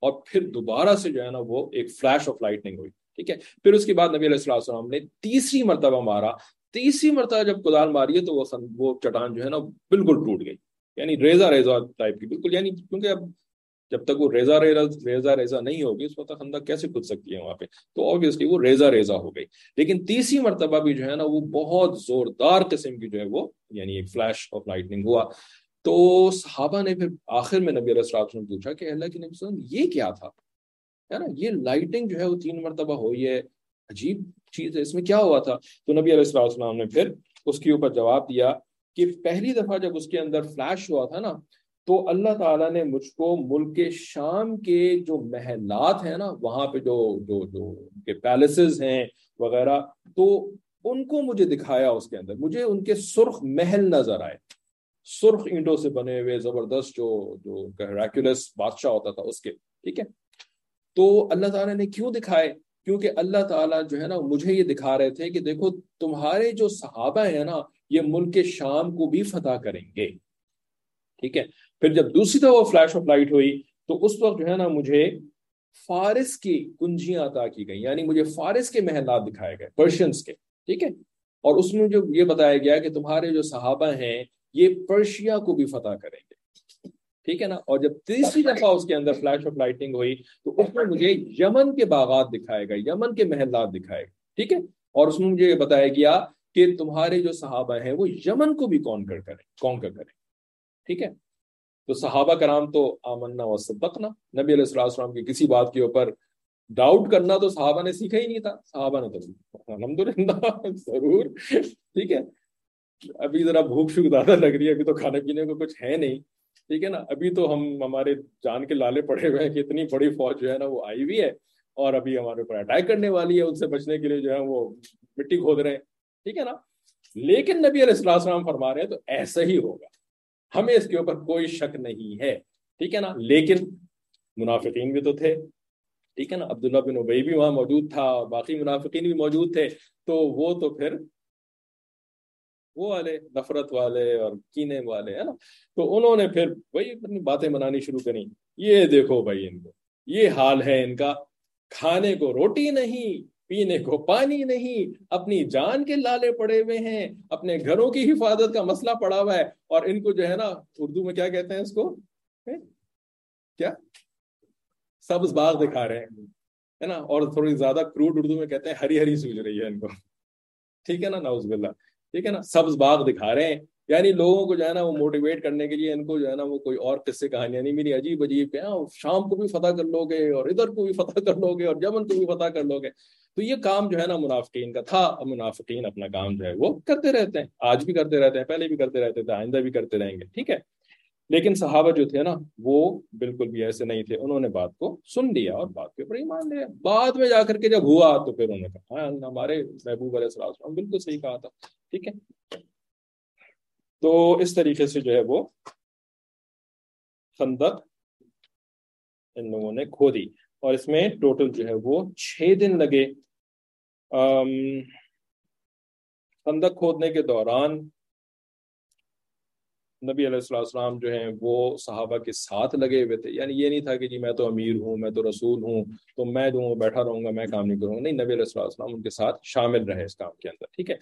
اور پھر دوبارہ سے جو ہے نا وہ ایک فلیش آف لائٹنگ ہوئی، ٹھیک ہے؟ پھر اس کے بعد نبی علیہ السلام نے تیسری مرتبہ مارا۔ تیسری مرتبہ جب کدال ماری ہے تو وہ وہ چٹان جو ہے نا بالکل ٹوٹ گئی یعنی ریزا ریزا ٹائپ کی، بالکل یعنی کیونکہ اب جب تک وہ ریزا ریزا ریزا نہیں ہوگی، اس وقت خندہ کیسے کھد سکتی ہے وہاں پہ؟ تو آبویسلی وہ ریزا ریزا ہو گئی۔ لیکن تیسری مرتبہ بھی جو ہے نا، وہ بہت زوردار قسم کی جو ہے وہ یعنی ایک فلیش آف لائٹنگ ہوا۔ تو صحابہ نے پھر آخر میں نبی علیہ السلام نے پوچھا کہ اللہ کے نبی وسلم، یہ کیا تھا؟ ہے نا، یہ لائٹنگ جو ہے وہ تین مرتبہ ہوئی ہے عجیب چیز ہے، اس میں کیا ہوا تھا؟ تو نبی علیہ السلام نے پھر اس کے اوپر جواب دیا کہ پہلی دفعہ جب اس کے اندر فلیش ہوا تھا نا تو اللہ تعالیٰ نے مجھ کو ملک شام کے جو محلات ہیں نا، وہاں پہ جو جو جو کے پیلسز ہیں وغیرہ، تو ان کو مجھے دکھایا اس کے اندر۔ مجھے ان کے سرخ محل نظر آئے۔ سرخ اینٹوں سے بنے ہوئے زبردست جو جو ریکولس بادشاہ ہوتا تھا اس کے، ٹھیک ہے؟ تو اللہ تعالیٰ نے کیوں دکھائے؟ کیونکہ اللہ تعالیٰ جو ہے نا، مجھے یہ دکھا رہے تھے کہ دیکھو، تمہارے جو صحابہ ہیں نا، یہ ملک شام کو بھی فتح کریں گے۔ ٹھیک ہے؟ پھر جب دوسری طرح وہ فلیش آف لائٹ ہوئی تو اس وقت جو ہے نا مجھے فارس کی کنجیاں عطا کی گئی یعنی مجھے فارس کے محلات دکھائے گئے پرشینس کے، ٹھیک ہے؟ اور اس میں جو یہ بتایا گیا کہ تمہارے جو صحابہ ہیں، یہ پرشیا کو بھی فتح کریں گے، ٹھیک ہے نا؟ اور جب تیسری دفعہ اس کے اندر فلیش آف لائٹنگ ہوئی تو اس میں مجھے یمن کے باغات دکھائے گا یمن کے محلات دکھائے گا ٹھیک ہے؟ اور اس میں مجھے یہ بتایا گیا کہ تمہارے جو صحابہ ہیں، وہ یمن کو بھی کون کر کریں کون کر کریں، ٹھیک ہے؟ تو صحابہ کرام تو آمنا و صدقنا، نبی علیہ السلام السلام کی کسی بات کے اوپر ڈاؤٹ کرنا تو صحابہ نے سیکھا ہی نہیں تھا۔ صحابہ نے تو الحمد للہ ضرور۔ ٹھیک ہے۔ ابھی ذرا بھوک شک زیادہ لگ رہی ہے، ابھی تو کھانے پینے کو کچھ ہے نہیں۔ ٹھیک ہے نا، ابھی تو ہم ہمارے جان کے لالے پڑے ہوئے ہیں کہ اتنی بڑی فوج جو ہے نا وہ آئی ہوئی ہے اور ابھی ہمارے اوپر اٹیک کرنے والی ہے، ان سے بچنے کے لیے جو ہے وہ مٹی کھود رہے ہیں۔ ٹھیک ہے نا۔ لیکن نبی علیہ السلام فرما رہے ہیں تو ایسا ہی ہوگا۔ ہمیں اس کے اوپر کوئی شک نہیں ہے۔ ٹھیک ہے نا؟ لیکن منافقین بھی تو تھے۔ ٹھیک ہے نا؟ عبداللہ بن ابئی بھی وہاں موجود تھا باقی منافقین بھی موجود تھے۔ تو وہ تو پھر وہ والے، نفرت والے اور کینے والے، ہے نا؟ تو انہوں نے پھر وہی اپنی باتیں بنانی شروع کریں یہ دیکھو بھائی ان کو۔ یہ حال ہے ان کا۔ کھانے کو روٹی نہیں۔ پینے کو پانی نہیں، اپنی جان کے لالے پڑے ہوئے ہیں، اپنے گھروں کی حفاظت کا مسئلہ پڑا ہوا ہے۔ اور ان کو جو ہے نا، اردو میں کیا کہتے ہیں اس کو؟ کیا؟ سبز باغ دکھا رہے ہیں۔ ہے نا؟ اور تھوڑی زیادہ کروڈ اردو میں کہتے ہیں، ہری ہری سوج رہی ہے ان کو۔ ٹھیک ہے نا نوز باللہ۔ ٹھیک ہے نا؟ سبز باغ دکھا رہے ہیں۔ یعنی لوگوں کو جو ہے نا، وہ موٹیویٹ کرنے کے لیے ان کو جو ہے نا، وہ کوئی اور قصے، کہانیاں نہیں۔ میری عجیب عجیب کہ شام کو بھی فتح کر لو گے اور ادھر کو بھی فتح کر لو گے اور جمن کو بھی فتح کر لو گے۔ تو یہ کام جو ہے نا منافقین کا تھا اور منافقین اپنا کام جو ہے وہ کرتے رہتے ہیں۔ آج بھی کرتے رہتے ہیں، پہلے بھی کرتے رہتے تھے، آئندہ بھی کرتے رہیں گے، ٹھیک ہے؟ لیکن صحابہ جو تھے نا، وہ بالکل بھی ایسے نہیں تھے۔ انہوں نے بات کو سن لیا اور بات کے اوپر ایمان لیا۔ بعد میں جا کر کے جب ہوا تو پھر انہوں نے کہا ہاں ہمارے محبوب علیہ السلام بالکل صحیح کہا تھا، ٹھیک ہے؟ تو اس طریقے سے جو ہے وہ خندق ان لوگوں نے کھو دی۔ اور اس میں ٹوٹل جو ہے وہ چھ دن لگے۔ خندق کھودنے کے دوران نبی علیہ السلام جو ہیں وہ صحابہ کے ساتھ لگے ہوئے تھے۔ یعنی یہ نہیں تھا کہ جی میں تو امیر ہوں، میں تو رسول ہوں، تو میں جو ہوں بیٹھا رہوں گا، میں کام نہیں کروں گا۔ نہیں، نبی علیہ السلام ان کے ساتھ شامل رہے اس کام کے اندر، ٹھیک ہے؟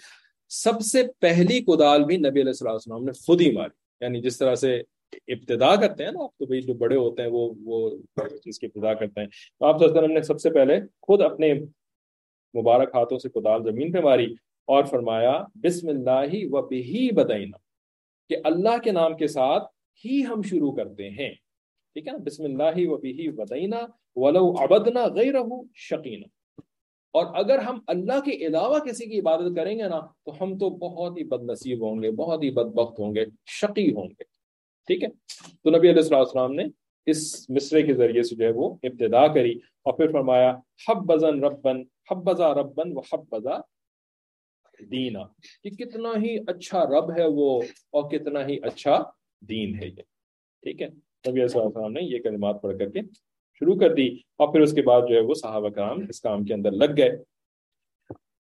سب سے پہلی کدال بھی نبی علیہ السلام نے خود ہی ماری۔ یعنی جس طرح سے ابتدا کرتے ہیں نا آپ تو بھائی، جو بڑے ہوتے ہیں وہ وہ چیز کی ابتدا کرتے ہیں۔ تو آپ نے سب سے پہلے خود اپنے مبارک ہاتھوں سے کدال زمین پہ ماری اور فرمایا، بسم اللہ و بہی بدعینہ کہ اللہ کے نام کے ساتھ ہی ہم شروع کرتے ہیں۔ ٹھیک ہے نا؟ بسم اللہ و بہی بدعینہ ولو عبدنا غیر شقینہ اور اگر ہم اللہ کے علاوہ کسی کی عبادت کریں گے نا، تو ہم تو بہت ہی بد نصیب ہوں گے، بہت ہی بدبخت ہوں گے، شقی ہوں گے۔ ٹھیک ہے؟ تو نبی علیہ السلام السلام نے اس مصرے کے ذریعے سے جو ہے وہ ابتدا کری اور پھر فرمایا حب بزن ربن حب بزا ربن و حب بزا دینا۔ کہ کتنا ہی اچھا رب ہے وہ اور کتنا ہی اچھا دین ہے یہ۔ ٹھیک ہے؟ نبی علیہ السلام نے یہ کلمات پڑھ کر کے شروع کر دی۔ اور پھر اس کے بعد جو ہے وہ صحابہ کرام اس کام کے اندر لگ گئے۔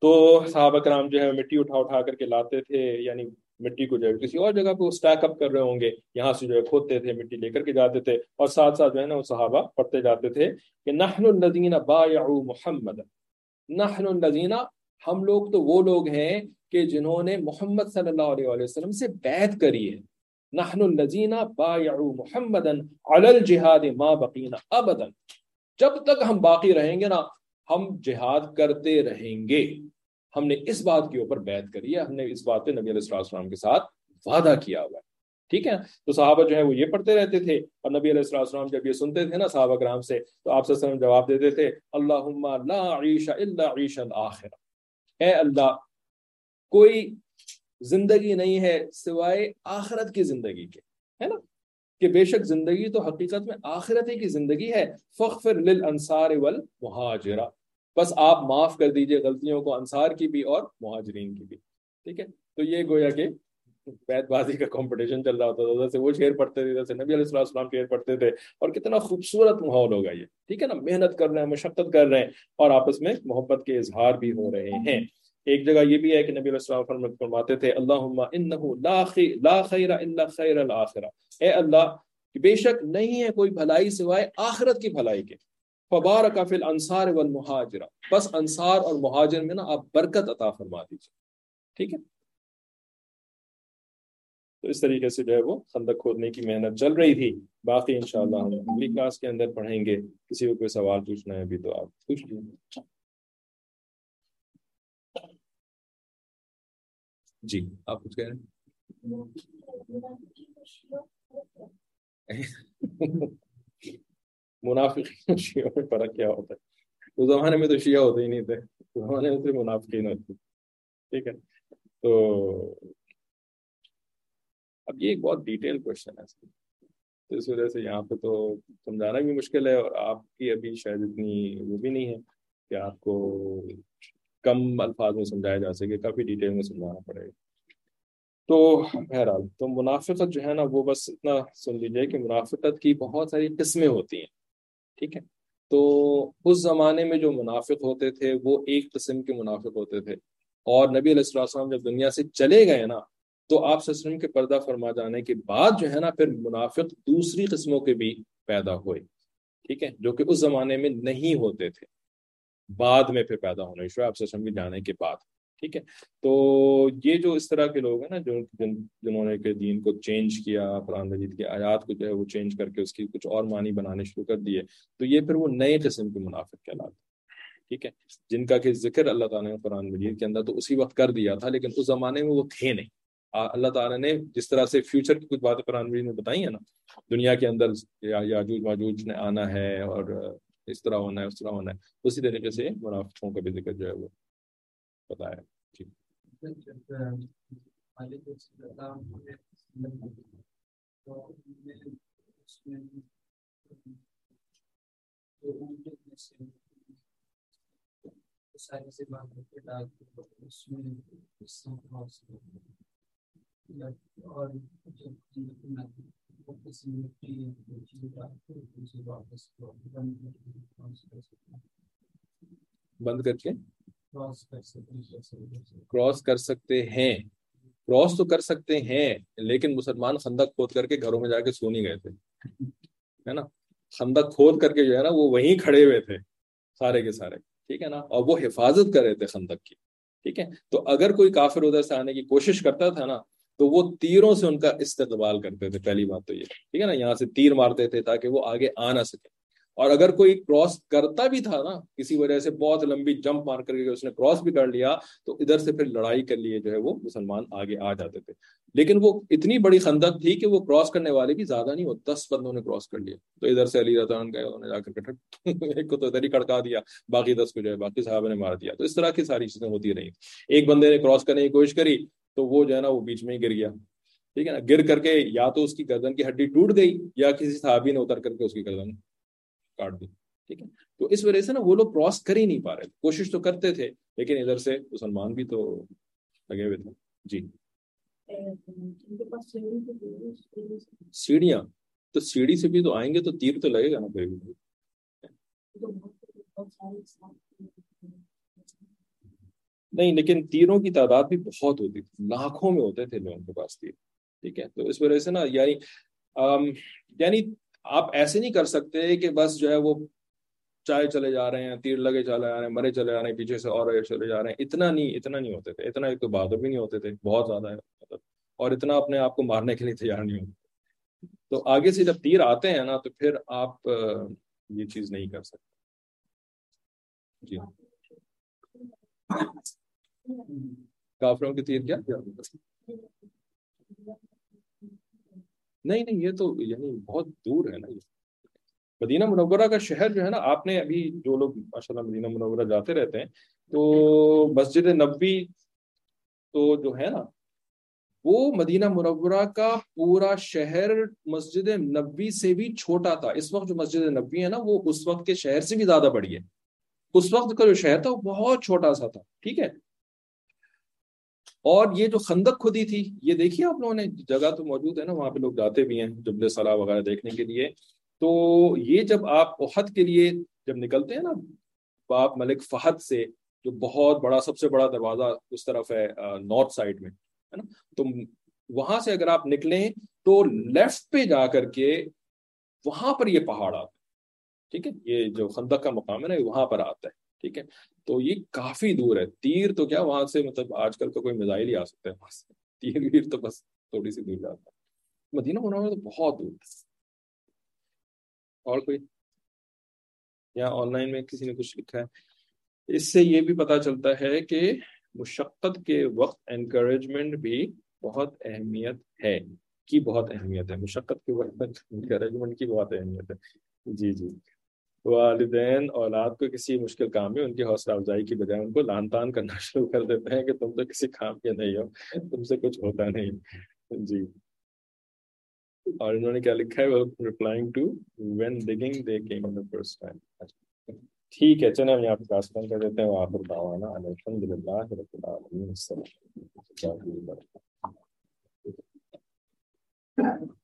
تو صحابہ کرام جو ہے مٹی اٹھا اٹھا کر کے لاتے تھے یعنی مٹی کو جو ہے کسی اور جگہ پہ اسٹیک اپ کر رہے ہوں گے، یہاں سے جو ہے کھودتے تھے، مٹی لے کر کے جاتے تھے۔ اور ساتھ ساتھ جو ہے نا وہ صحابہ پڑھتے جاتے تھے کہ نحن الذین بایعوا محمد نحن الذین، ہم لوگ تو وہ لوگ ہیں کہ جنہوں نے محمد صلی اللہ علیہ وسلم سے بیعت کری ہے۔ نحن الذین بایعوا محمدا علی الجہاد ما بقینا ابدا۔ جب تک ہم باقی رہیں گے نا، ہم جہاد کرتے رہیں گے۔ ہم نے اس بات کے اوپر بیعت کری ہے، ہم نے اس بات پہ نبی علیہ السلام کے ساتھ وعدہ کیا ہوا ہے۔ ٹھیک ہے؟ تو صحابہ جو ہے وہ یہ پڑھتے رہتے تھے اور نبی علیہ السلام السلام جب یہ سنتے تھے نا صحابہ کرام سے تو آپ وسلم جواب دیتے تھے، اللہم لا عیش الا عیش الاخر اے اللہ، کوئی زندگی نہیں ہے سوائے آخرت کی زندگی کے، ہے نا؟ کہ بے شک زندگی تو حقیقت میں آخرت ہی کی زندگی ہے فخر للانصار والمہاجرہ۔ بس آپ معاف کر دیجیے غلطیوں کو انصار کی بھی اور مہاجرین کی بھی۔ ٹھیک ہے؟ تو یہ گویا کہ بیت بازی کا کمپٹیشن چل رہا ہوتا تھا سے وہ شعر پڑھتے تھے جیسے نبی علیہ السلام شعر پڑھتے تھے۔ اور کتنا خوبصورت ماحول ہوگا یہ، ٹھیک ہے نا؟ محنت کر رہے ہیں، مشقت کر رہے ہیں اور آپس میں محبت کے اظہار بھی ہو رہے ہیں۔ ایک جگہ یہ بھی ہے کہ نبی علیہ السلام فرماتے تھے، اللہم انہو لا خیر لا خیر الا خیر الاخرہ اے اللہ کہ بے شک نہیں ہے کوئی بھلائی سوائے آخرت کی بھلائی کے۔ فبارک فی الانصار والمہاجرہ۔ بس انصار اور مہاجر میں نا آپ برکت عطا فرما دیجیے۔ ٹھیک ہے؟ تو اس طریقے سے جو ہے وہ خندق کھودنے کی محنت چل رہی تھی۔ باقی انشاءاللہ ہم اگلی کلاس کے اندر پڑھیں گے۔ کسی کو کوئی سوال پوچھنا ہے ابھی تو آپ پوچھ لیجیے جی آپ کچھ کہہ رہے ہیں؟ منافق شیعہ میں فرق کیا ہوتا ہے؟ اس زمانے میں تو شیعہ ہوتے ہی نہیں تھے اس زمانے میں صرف منافقین ہوتے۔ ٹھیک ہے۔ تو اب یہ ایک بہت ڈیٹیل کوشچن ہے۔ تو اس وجہ سے یہاں پہ تو سمجھانا بھی مشکل ہے اور آپ کی ابھی شاید اتنی وہ بھی نہیں ہے کہ آپ کو کم الفاظ میں سمجھایا جا سکے، کافی ڈیٹیل میں سمجھانا پڑے۔ گا تو بہرحال، تو منافقت جو ہے نا، وہ بس اتنا سن لیجیے کہ منافقت کی بہت ساری قسمیں ہوتی ہیں۔ ٹھیک ہے؟ تو اس زمانے میں جو منافق ہوتے تھے، وہ ایک قسم کے منافق ہوتے تھے۔ اور نبی علیہ السلام جب دنیا سے چلے گئے نا تو آپ وسلم کے پردہ فرما جانے کے بعد جو ہے نا، پھر منافق دوسری قسموں کے بھی پیدا ہوئے، ٹھیک ہے، جو کہ اس زمانے میں نہیں ہوتے تھے۔ بعد میں پھر پیدا ہونے شروع آپ وسلم کے جانے کے بعد، ٹھیک ہے۔ تو یہ جو اس طرح کے لوگ ہیں نا، جو جنہوں نے کہ دین کو چینج کیا، قرآن مجید کی آیات کو جو ہے وہ چینج کر کے اس کی کچھ اور معنی بنانے شروع کر دیے، تو یہ پھر وہ نئے قسم کے منافق کہلاتے ٹھیک ہے۔ جن کا کہ ذکر اللہ تعالیٰ نے قرآن مجید کے اندر تو اسی وقت کر دیا تھا، لیکن اس زمانے میں وہ تھے نہیں۔ اللہ تعالیٰ نے جس طرح سے فیوچر کی کچھ باتیں قرآن مجید میں بتائی ہیں نا، دنیا کے اندر یاجوج ماجوج نے آنا ہے اور اس طرح ہونا ہے، اس طرح ہونا ہے، اسی طریقے سے منافقوں کا بھی ذکر جو ہے وہ بتایا۔ جی۔ بند کر کے کراس کر سکتے ہیں۔ کراس تو کر سکتے ہیں، لیکن مسلمان خندق کھود کر کے گھروں میں جا کے سو نہیں گئے تھے۔ ہے نا؟ خندق کھود کر کے جو ہے نا، وہ وہیں کھڑے ہوئے تھے، سارے کے سارے۔ ٹھیک ہے نا؟ اور وہ حفاظت کر رہے تھے خندق کی۔ ٹھیک ہے؟ تو اگر کوئی کافر ادھر سے آنے کی کوشش کرتا تھا نا تو وہ تیروں سے ان کا استقبال کرتے تھے، پہلی بات تو یہ۔ ٹھیک ہے نا؟ یہاں سے تیر مارتے تھے تاکہ وہ آگے آ نہ سکے اور اگر کوئی کراس کرتا بھی تھا نا، کسی وجہ سے بہت لمبی جمپ مار کر کے اس نے کراس بھی کر لیا، تو ادھر سے پھر لڑائی کر لیے جو ہے وہ مسلمان آگے آ جاتے تھے۔ لیکن وہ اتنی بڑی خندق تھی کہ وہ کراس کرنے والے بھی زیادہ نہیں، وہ دس بندوں نے کراس کر لیا۔ تو ادھر سے علی رضان گئے، انہوں نے جا کر ایک کو تو ادھر ہی کڑکا دیا، باقی دس کو جو ہے، باقی صحابہ نے مار دیا۔ تو اس طرح کی ساری چیزیں ہوتی رہی۔ ایک بندے نے کراس کرنے کی کوشش کری، تو وہ جو ہے نا، وہ بیچ میں ہی گر گیا۔ ٹھیک ہے نا؟ گر کر کے یا تو اس کی گردن کی ہڈی ٹوٹ گئی، یا کسی صحابی نے اتر کر کے اس کی گردن کاٹ دی ٹھیک ہے؟ تو اس وجہ سے نا وہ لوگ کراس کر ہی نہیں پا رہے۔ کوشش تو کرتے تھے، لیکن ادھر سے مسلمان بھی تو لگے ہوئے تھے۔ جی۔ سیڑھیاں۔ تو سیڑھی سے بھی تو آئیں گے تو تیر تو لگے گا نا کوئی بھی۔ نہیں، لیکن تیروں کی تعداد بھی بہت ہوتی تھی۔ لاکھوں میں ہوتے تھے لوگوں کے پاس تیر۔ ٹھیک ہے؟ تو اس وجہ سے نا یعنی یعنی آپ ایسے نہیں کر سکتے کہ بس جو ہے وہ چائے چلے جا رہے ہیں، تیر لگے چلے جا رہے ہیں، مرے چلے جا رہے ہیں، پیچھے سے اور چلے جا رہے ہیں۔ اتنا نہیں اتنا نہیں ہوتے تھے۔ اتنا ایک تو بہادر بھی نہیں ہوتے تھے، بہت زیادہ ہے۔ مطلب اور اتنا اپنے آپ کو مارنے کے لیے تیار نہیں ہوتے تو آگے سے جب تیر آتے ہیں نا، تو پھر آپ یہ چیز نہیں کر سکتے۔ جی۔ کافروں کی تیر کیا؟ نہیں نہیں، یہ تو یعنی بہت دور ہے نا یہ۔ مدینہ منورہ کا شہر جو ہے نا، آپ نے ابھی جو لوگ ماشاء اللہ مدینہ منورہ جاتے رہتے ہیں، تو مسجد نبی تو جو ہے نا، وہ مدینہ مرورہ کا پورا شہر مسجد نبی سے بھی چھوٹا تھا۔ اس وقت جو مسجد نبی ہے نا، وہ اس وقت کے شہر سے بھی زیادہ بڑی ہے۔ اس وقت کا جو شہر تھا، وہ بہت چھوٹا سا تھا، ٹھیک ہے۔ اور یہ جو خندق کھدی تھی، یہ دیکھیے آپ لوگوں نے؟ جگہ تو موجود ہے نا، وہاں پہ لوگ جاتے بھی ہیں جبل صلاح وغیرہ دیکھنے کے لیے۔ تو یہ جب آپ احد کے لیے جب نکلتے ہیں نا، باپ ملک فہد سے، جو بہت بڑا، سب سے بڑا دروازہ اس طرف ہے نارتھ سائڈ میں، ہے نا؟ تو وہاں سے اگر آپ نکلیں تو لیفٹ پہ جا کر کے وہاں پر یہ پہاڑ آتا ہے۔ ٹھیک ہے؟ یہ جو خندق کا مقام ہے نا وہاں پر آتا ہے۔ ٹھیک ہے؟ تو یہ کافی دور ہے۔ تیر تو کیا وہاں سے مطلب آج کل کا کوئی میزائل ہی آ سکتا ہے۔ وہاں سے تیر ویر تو بس تھوڑی سی دور جاتا ہے۔ مدینہ منورہ تو بہت دور اور کوئی؟ یا آن لائن میں کسی نے کچھ لکھا ہے۔ اس سے یہ بھی پتا چلتا ہے کہ مشقت کے وقت انکریجمنٹ بھی بہت اہمیت ہے۔ کی بہت اہمیت ہے؟ مشقت کے وقت انکریجمنٹ کی بہت اہمیت ہے۔ جی جی۔ والدین اولاد کو کسی مشکل کام میں ان کی حوصلہ افزائی کی بجائے ان کو لان تان کرنا شروع کر دیتے ہیں کہ تم تو کسی کام کے نہیں ہو، تم سے کچھ ہوتا نہیں۔ جی۔ اور انہوں نے کیا لکھا ہے؟ Replying to when digging they came the first time ٹھیک ہے، چلیں ہم یہاں پہ کلاسمن کر دیتے ہیں۔ وہاں پر دعوانا الحمد للہ رب العالمین۔ السلام Thank you.